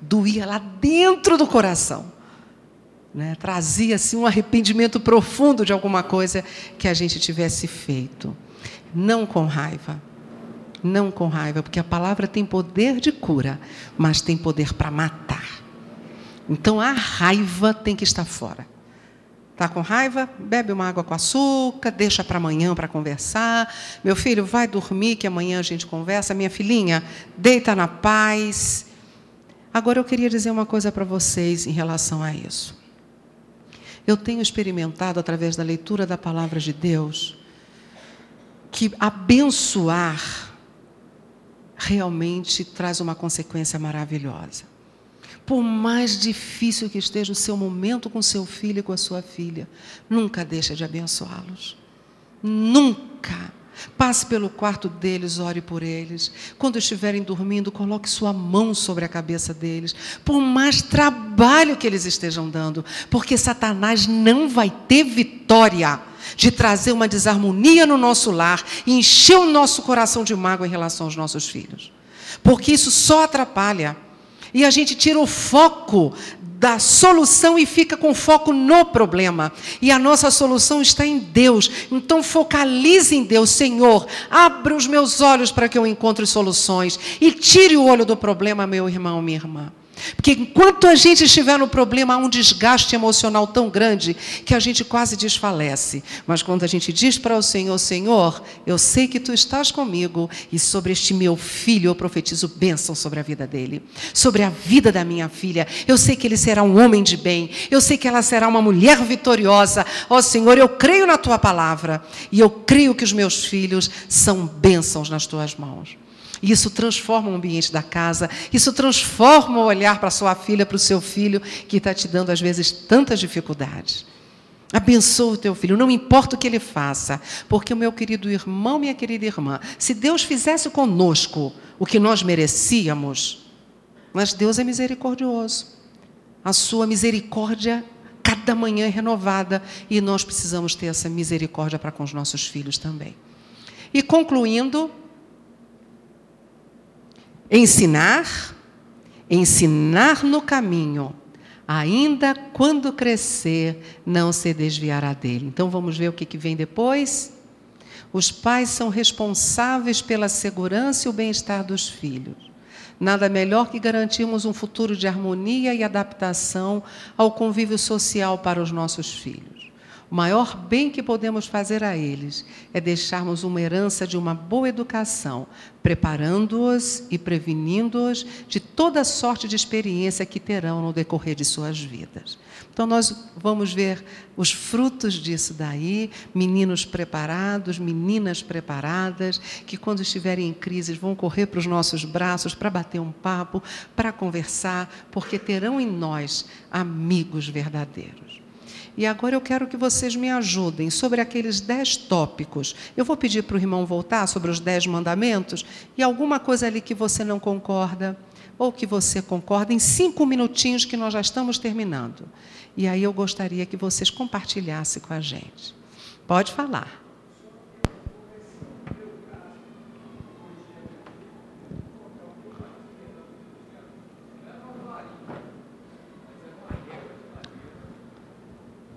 doía lá dentro do coração né, trazia assim, um arrependimento profundo de alguma coisa que a gente tivesse feito. Não com raiva. Não com raiva, porque a palavra tem poder de cura, mas tem poder para matar. Então a raiva tem que estar fora. Está com raiva? Bebe uma água com açúcar, deixa para amanhã para conversar. Meu filho, vai dormir que amanhã a gente conversa. Minha filhinha, deita na paz. Agora eu queria dizer uma coisa para vocês em relação a isso. Eu tenho experimentado, através da leitura da palavra de Deus, que abençoar realmente traz uma consequência maravilhosa. Por mais difícil que esteja o seu momento com seu filho e com a sua filha, nunca deixe de abençoá-los. Nunca. Passe pelo quarto deles, ore por eles. Quando estiverem dormindo, coloque sua mão sobre a cabeça deles. Por mais trabalho que eles estejam dando, porque Satanás não vai ter vitória de trazer uma desarmonia no nosso lar e encher o nosso coração de mágoa em relação aos nossos filhos. Porque isso só atrapalha. E a gente tira o foco da solução e fica com foco no problema. E a nossa solução está em Deus. Então focalize em Deus, Senhor. Abra os meus olhos para que eu encontre soluções e tire o olho do problema, meu irmão, minha irmã. Porque enquanto a gente estiver no problema, há um desgaste emocional tão grande que a gente quase desfalece. Mas quando a gente diz para o Senhor, Senhor, eu sei que tu estás comigo e sobre este meu filho eu profetizo bênção sobre a vida dele, sobre a vida da minha filha. Eu sei que ele será um homem de bem, eu sei que ela será uma mulher vitoriosa. Ó oh, Senhor, eu creio na tua palavra e eu creio que os meus filhos são bênçãos nas tuas mãos. E isso transforma o ambiente da casa, isso transforma o olhar para sua filha, para o seu filho, que está te dando, às vezes, tantas dificuldades. Abençoa o teu filho, não importa o que ele faça, porque o meu querido irmão, minha querida irmã, se Deus fizesse conosco o que nós merecíamos, mas Deus é misericordioso. A sua misericórdia cada manhã é renovada e nós precisamos ter essa misericórdia para com os nossos filhos também. E concluindo, ensinar, ensinar no caminho, ainda quando crescer, não se desviará dele. Então vamos ver o que, vem depois. Os pais são responsáveis pela segurança e o bem-estar dos filhos. Nada melhor que garantirmos um futuro de harmonia e adaptação ao convívio social para os nossos filhos. O maior bem que podemos fazer a eles é deixarmos uma herança de uma boa educação, preparando-os e prevenindo-os de toda sorte de experiência que terão no decorrer de suas vidas. Então, nós vamos ver os frutos disso daí, meninos preparados, meninas preparadas, que quando estiverem em crise vão correr para os nossos braços para bater um papo, para conversar, porque terão em nós amigos verdadeiros. E agora eu quero que vocês me ajudem sobre aqueles dez tópicos. Eu vou pedir para o irmão voltar sobre os dez mandamentos e alguma coisa ali que você não concorda ou que você concorda, em cinco minutinhos que nós já estamos terminando. E aí eu gostaria que vocês compartilhassem com a gente. Pode falar.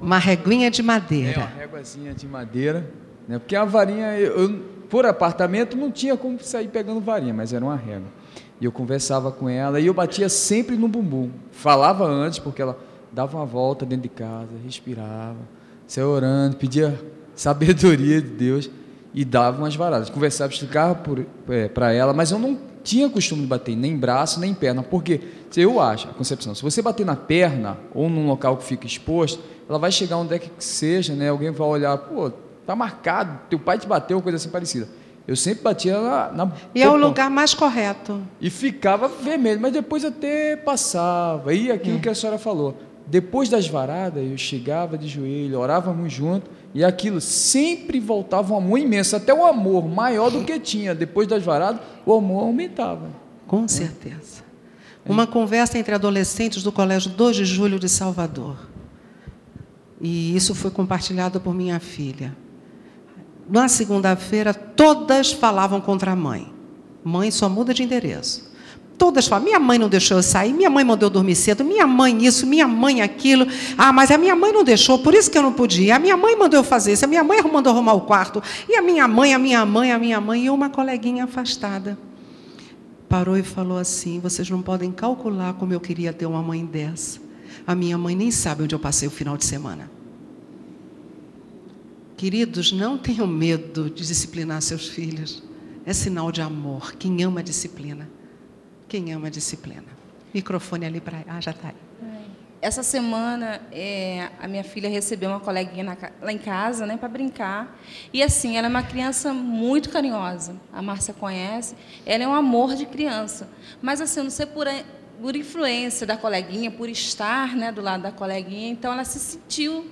Uma reguinha de madeira. É, uma réguazinha de madeira. Né? Porque a varinha, eu, por apartamento, não tinha como sair pegando varinha, mas era uma régua. E eu conversava com ela e eu batia sempre no bumbum. Falava antes, porque ela dava uma volta dentro de casa, respirava, saia orando, pedia sabedoria de Deus e dava umas varadas. Conversava, explicava para é, ela, mas eu não tinha costume de bater nem braço, nem perna, porque eu acho, a concepção, se você bater na perna ou num local que fica exposto, ela vai chegar onde é que seja, né? Alguém vai olhar, pô, tá marcado, teu pai te bateu, coisa assim parecida. Eu sempre batia na. na e é o lugar mais correto. E ficava vermelho, mas depois até passava. E aquilo é. que a senhora falou. Depois das varadas, eu chegava de joelho, orávamos junto, e aquilo sempre voltava um amor imenso, até um amor maior do que tinha. Depois das varadas, o amor aumentava. Com certeza. Uma conversa entre adolescentes do Colégio 2 de Julho de Salvador. E isso foi compartilhado por minha filha. Na segunda-feira, todas falavam contra a mãe. Mãe só muda de endereço. Todas falam, minha mãe não deixou eu sair, minha mãe mandou eu dormir cedo, minha mãe isso, minha mãe aquilo. Ah, mas a minha mãe não deixou, por isso que eu não podia. A minha mãe mandou eu fazer isso, a minha mãe mandou arrumar o quarto. E a minha mãe, a minha mãe, a minha mãe, e uma coleguinha afastada. Parou e falou assim: vocês não podem calcular como eu queria ter uma mãe dessa. A minha mãe nem sabe onde eu passei o final de semana. Queridos, não tenham medo de disciplinar seus filhos. É sinal de amor. Quem ama a disciplina. Quem ama a disciplina. Microfone ali para. Ah, já está aí. Essa semana, é, a minha filha recebeu uma coleguinha na, lá em casa né, para brincar. E assim, ela é uma criança muito carinhosa. A Márcia conhece. Ela é um amor de criança. Mas assim, não sei por por influência da coleguinha, por estar né, do lado da coleguinha, então ela se sentiu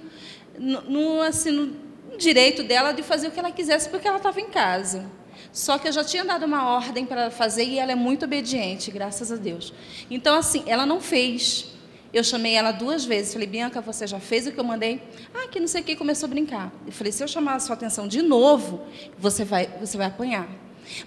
no, no, assim, no direito dela de fazer o que ela quisesse porque ela estava em casa. Só que eu já tinha dado uma ordem para ela fazer e ela é muito obediente, graças a Deus. Então, assim, ela não fez. Eu chamei ela duas vezes. Falei, Bianca, você já fez o que eu mandei? Ah, que não sei o que, começou a brincar. Eu falei, se eu chamar a sua atenção de novo, você vai, você vai apanhar.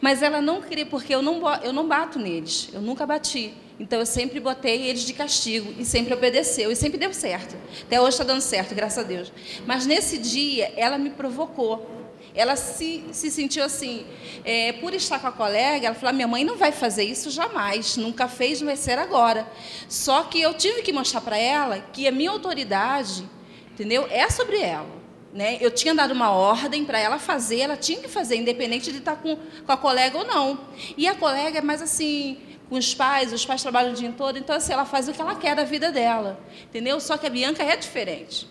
Mas ela não queria, porque eu não, eu não bato neles. Eu nunca bati. Então eu sempre botei eles de castigo e sempre obedeceu e sempre deu certo. Até hoje está dando certo, graças a Deus. Mas nesse dia ela me provocou. Ela se, se sentiu assim, é, por estar com a colega, ela falou: minha mãe não vai fazer isso jamais, nunca fez, não vai ser agora. Só que eu tive que mostrar para ela que a minha autoridade, entendeu, é sobre ela. Né? Eu tinha dado uma ordem para ela fazer, ela tinha que fazer, independente de estar com, com a colega ou não. E a colega é mais assim, com os pais, os pais trabalham o dia todo, então assim, ela faz o que ela quer da vida dela, entendeu? Só que a Bianca é diferente.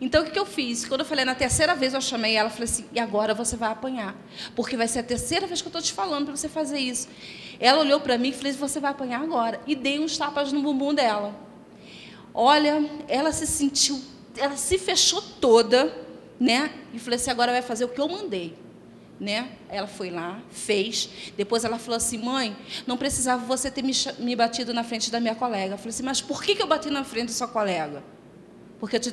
Então o que, que eu fiz? Quando eu falei na terceira vez, eu chamei ela, falei assim: e agora você vai apanhar, porque vai ser a terceira vez que eu estou te falando para você fazer isso. Ela olhou para mim e falou: você vai apanhar agora, e dei uns tapas no bumbum dela. Olha, ela se sentiu ela se fechou toda, né? E falou assim: agora vai fazer o que eu mandei. Né? Ela foi lá, fez. Depois ela falou assim: mãe, não precisava você ter me, me batido na frente da minha colega. Eu falei assim: mas por que, que eu bati na frente da sua colega? Porque eu te,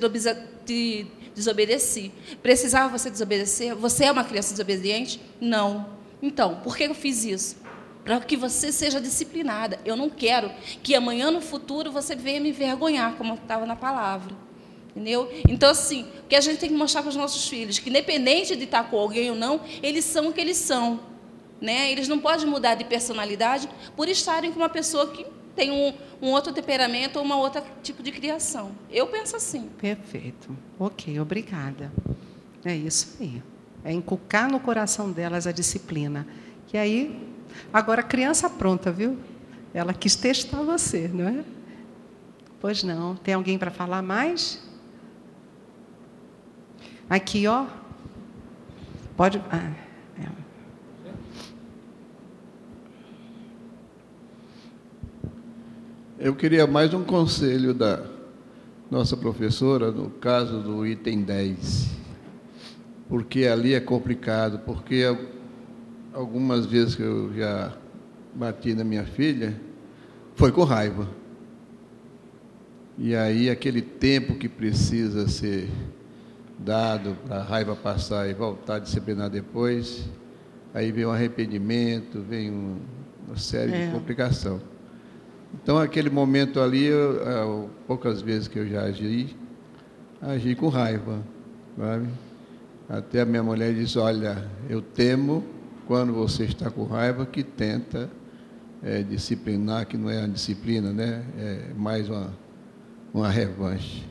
te desobedeci. Precisava você desobedecer? Você é uma criança desobediente? Não. Então, por que eu fiz isso? Para que você seja disciplinada. Eu não quero que amanhã no futuro você venha me vergonhar, como estava na palavra. Entendeu? Então, assim, o que a gente tem que mostrar para os nossos filhos, que independente de estar com alguém ou não, eles são o que eles são. Né? Eles não podem mudar de personalidade por estarem com uma pessoa que tem um, um outro temperamento ou uma outra tipo de criação. Eu penso assim. Perfeito. Ok, obrigada. É isso aí. É inculcar no coração delas a disciplina. E aí, agora criança pronta, viu? Ela quis testar você, não é? Pois não. Tem alguém para falar mais? Aqui, ó. Pode. Ah, é. Eu queria mais um conselho da nossa professora no caso do item 10. Porque ali é complicado, porque algumas vezes que eu já bati na minha filha, foi com raiva. E aí aquele tempo que precisa ser dado para a raiva passar e voltar a disciplinar depois, aí vem um arrependimento, vem um, uma série é. de complicação. Então, aquele momento ali, eu, eu, poucas vezes que eu já agi, agi com raiva, sabe? Até a minha mulher diz, olha, eu temo quando você está com raiva que tenta é, disciplinar, que não é uma disciplina, né? É mais uma, uma revanche.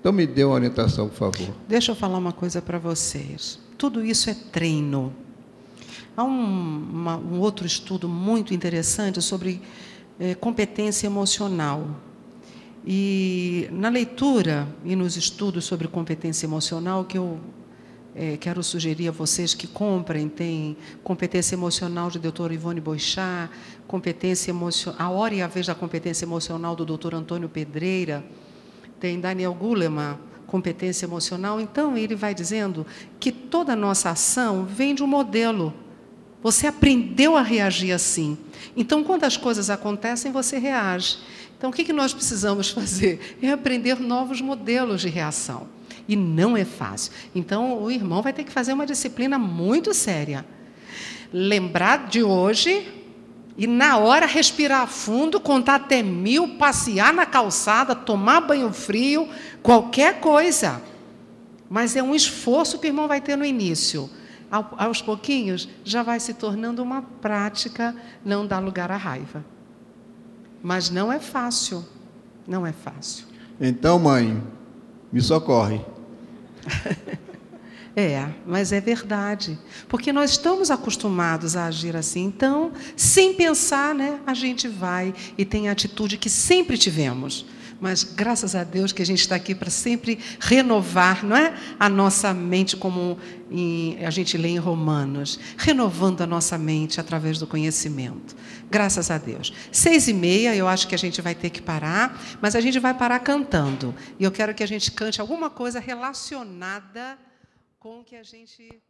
Então me dê uma orientação, por favor. Deixa eu falar uma coisa para vocês. Tudo isso é treino. Há um, uma, um outro estudo muito interessante sobre é, competência emocional. E na leitura e nos estudos sobre competência emocional que eu é, quero sugerir a vocês que comprem, tem competência emocional de Dr. Ivone Boixá, competência emocional, a hora e a vez da competência emocional do Dr. Antônio Pedreira, tem Daniel Goleman, competência emocional. Então, ele vai dizendo que toda a nossa ação vem de um modelo. Você aprendeu a reagir assim. Então, quando as coisas acontecem, você reage. Então, o que nós precisamos fazer? É aprender novos modelos de reação. E não é fácil. Então, o irmão vai ter que fazer uma disciplina muito séria. Lembrar de hoje e na hora respirar fundo, contar até mil, passear na calçada, tomar banho frio, qualquer coisa. Mas é um esforço que o irmão vai ter no início. Aos pouquinhos, já vai se tornando uma prática, não dá lugar à raiva. Mas não é fácil. Não é fácil. Então, mãe, me socorre. É, mas é verdade. Porque nós estamos acostumados a agir assim. Então, sem pensar, né, a gente vai e tem a atitude que sempre tivemos. Mas graças a Deus que a gente está aqui para sempre renovar, não é? A nossa mente, como em, a gente lê em Romanos, renovando a nossa mente através do conhecimento. Graças a Deus. Seis e meia, eu acho que a gente vai ter que parar, mas a gente vai parar cantando. E eu quero que a gente cante alguma coisa relacionada com que a gente.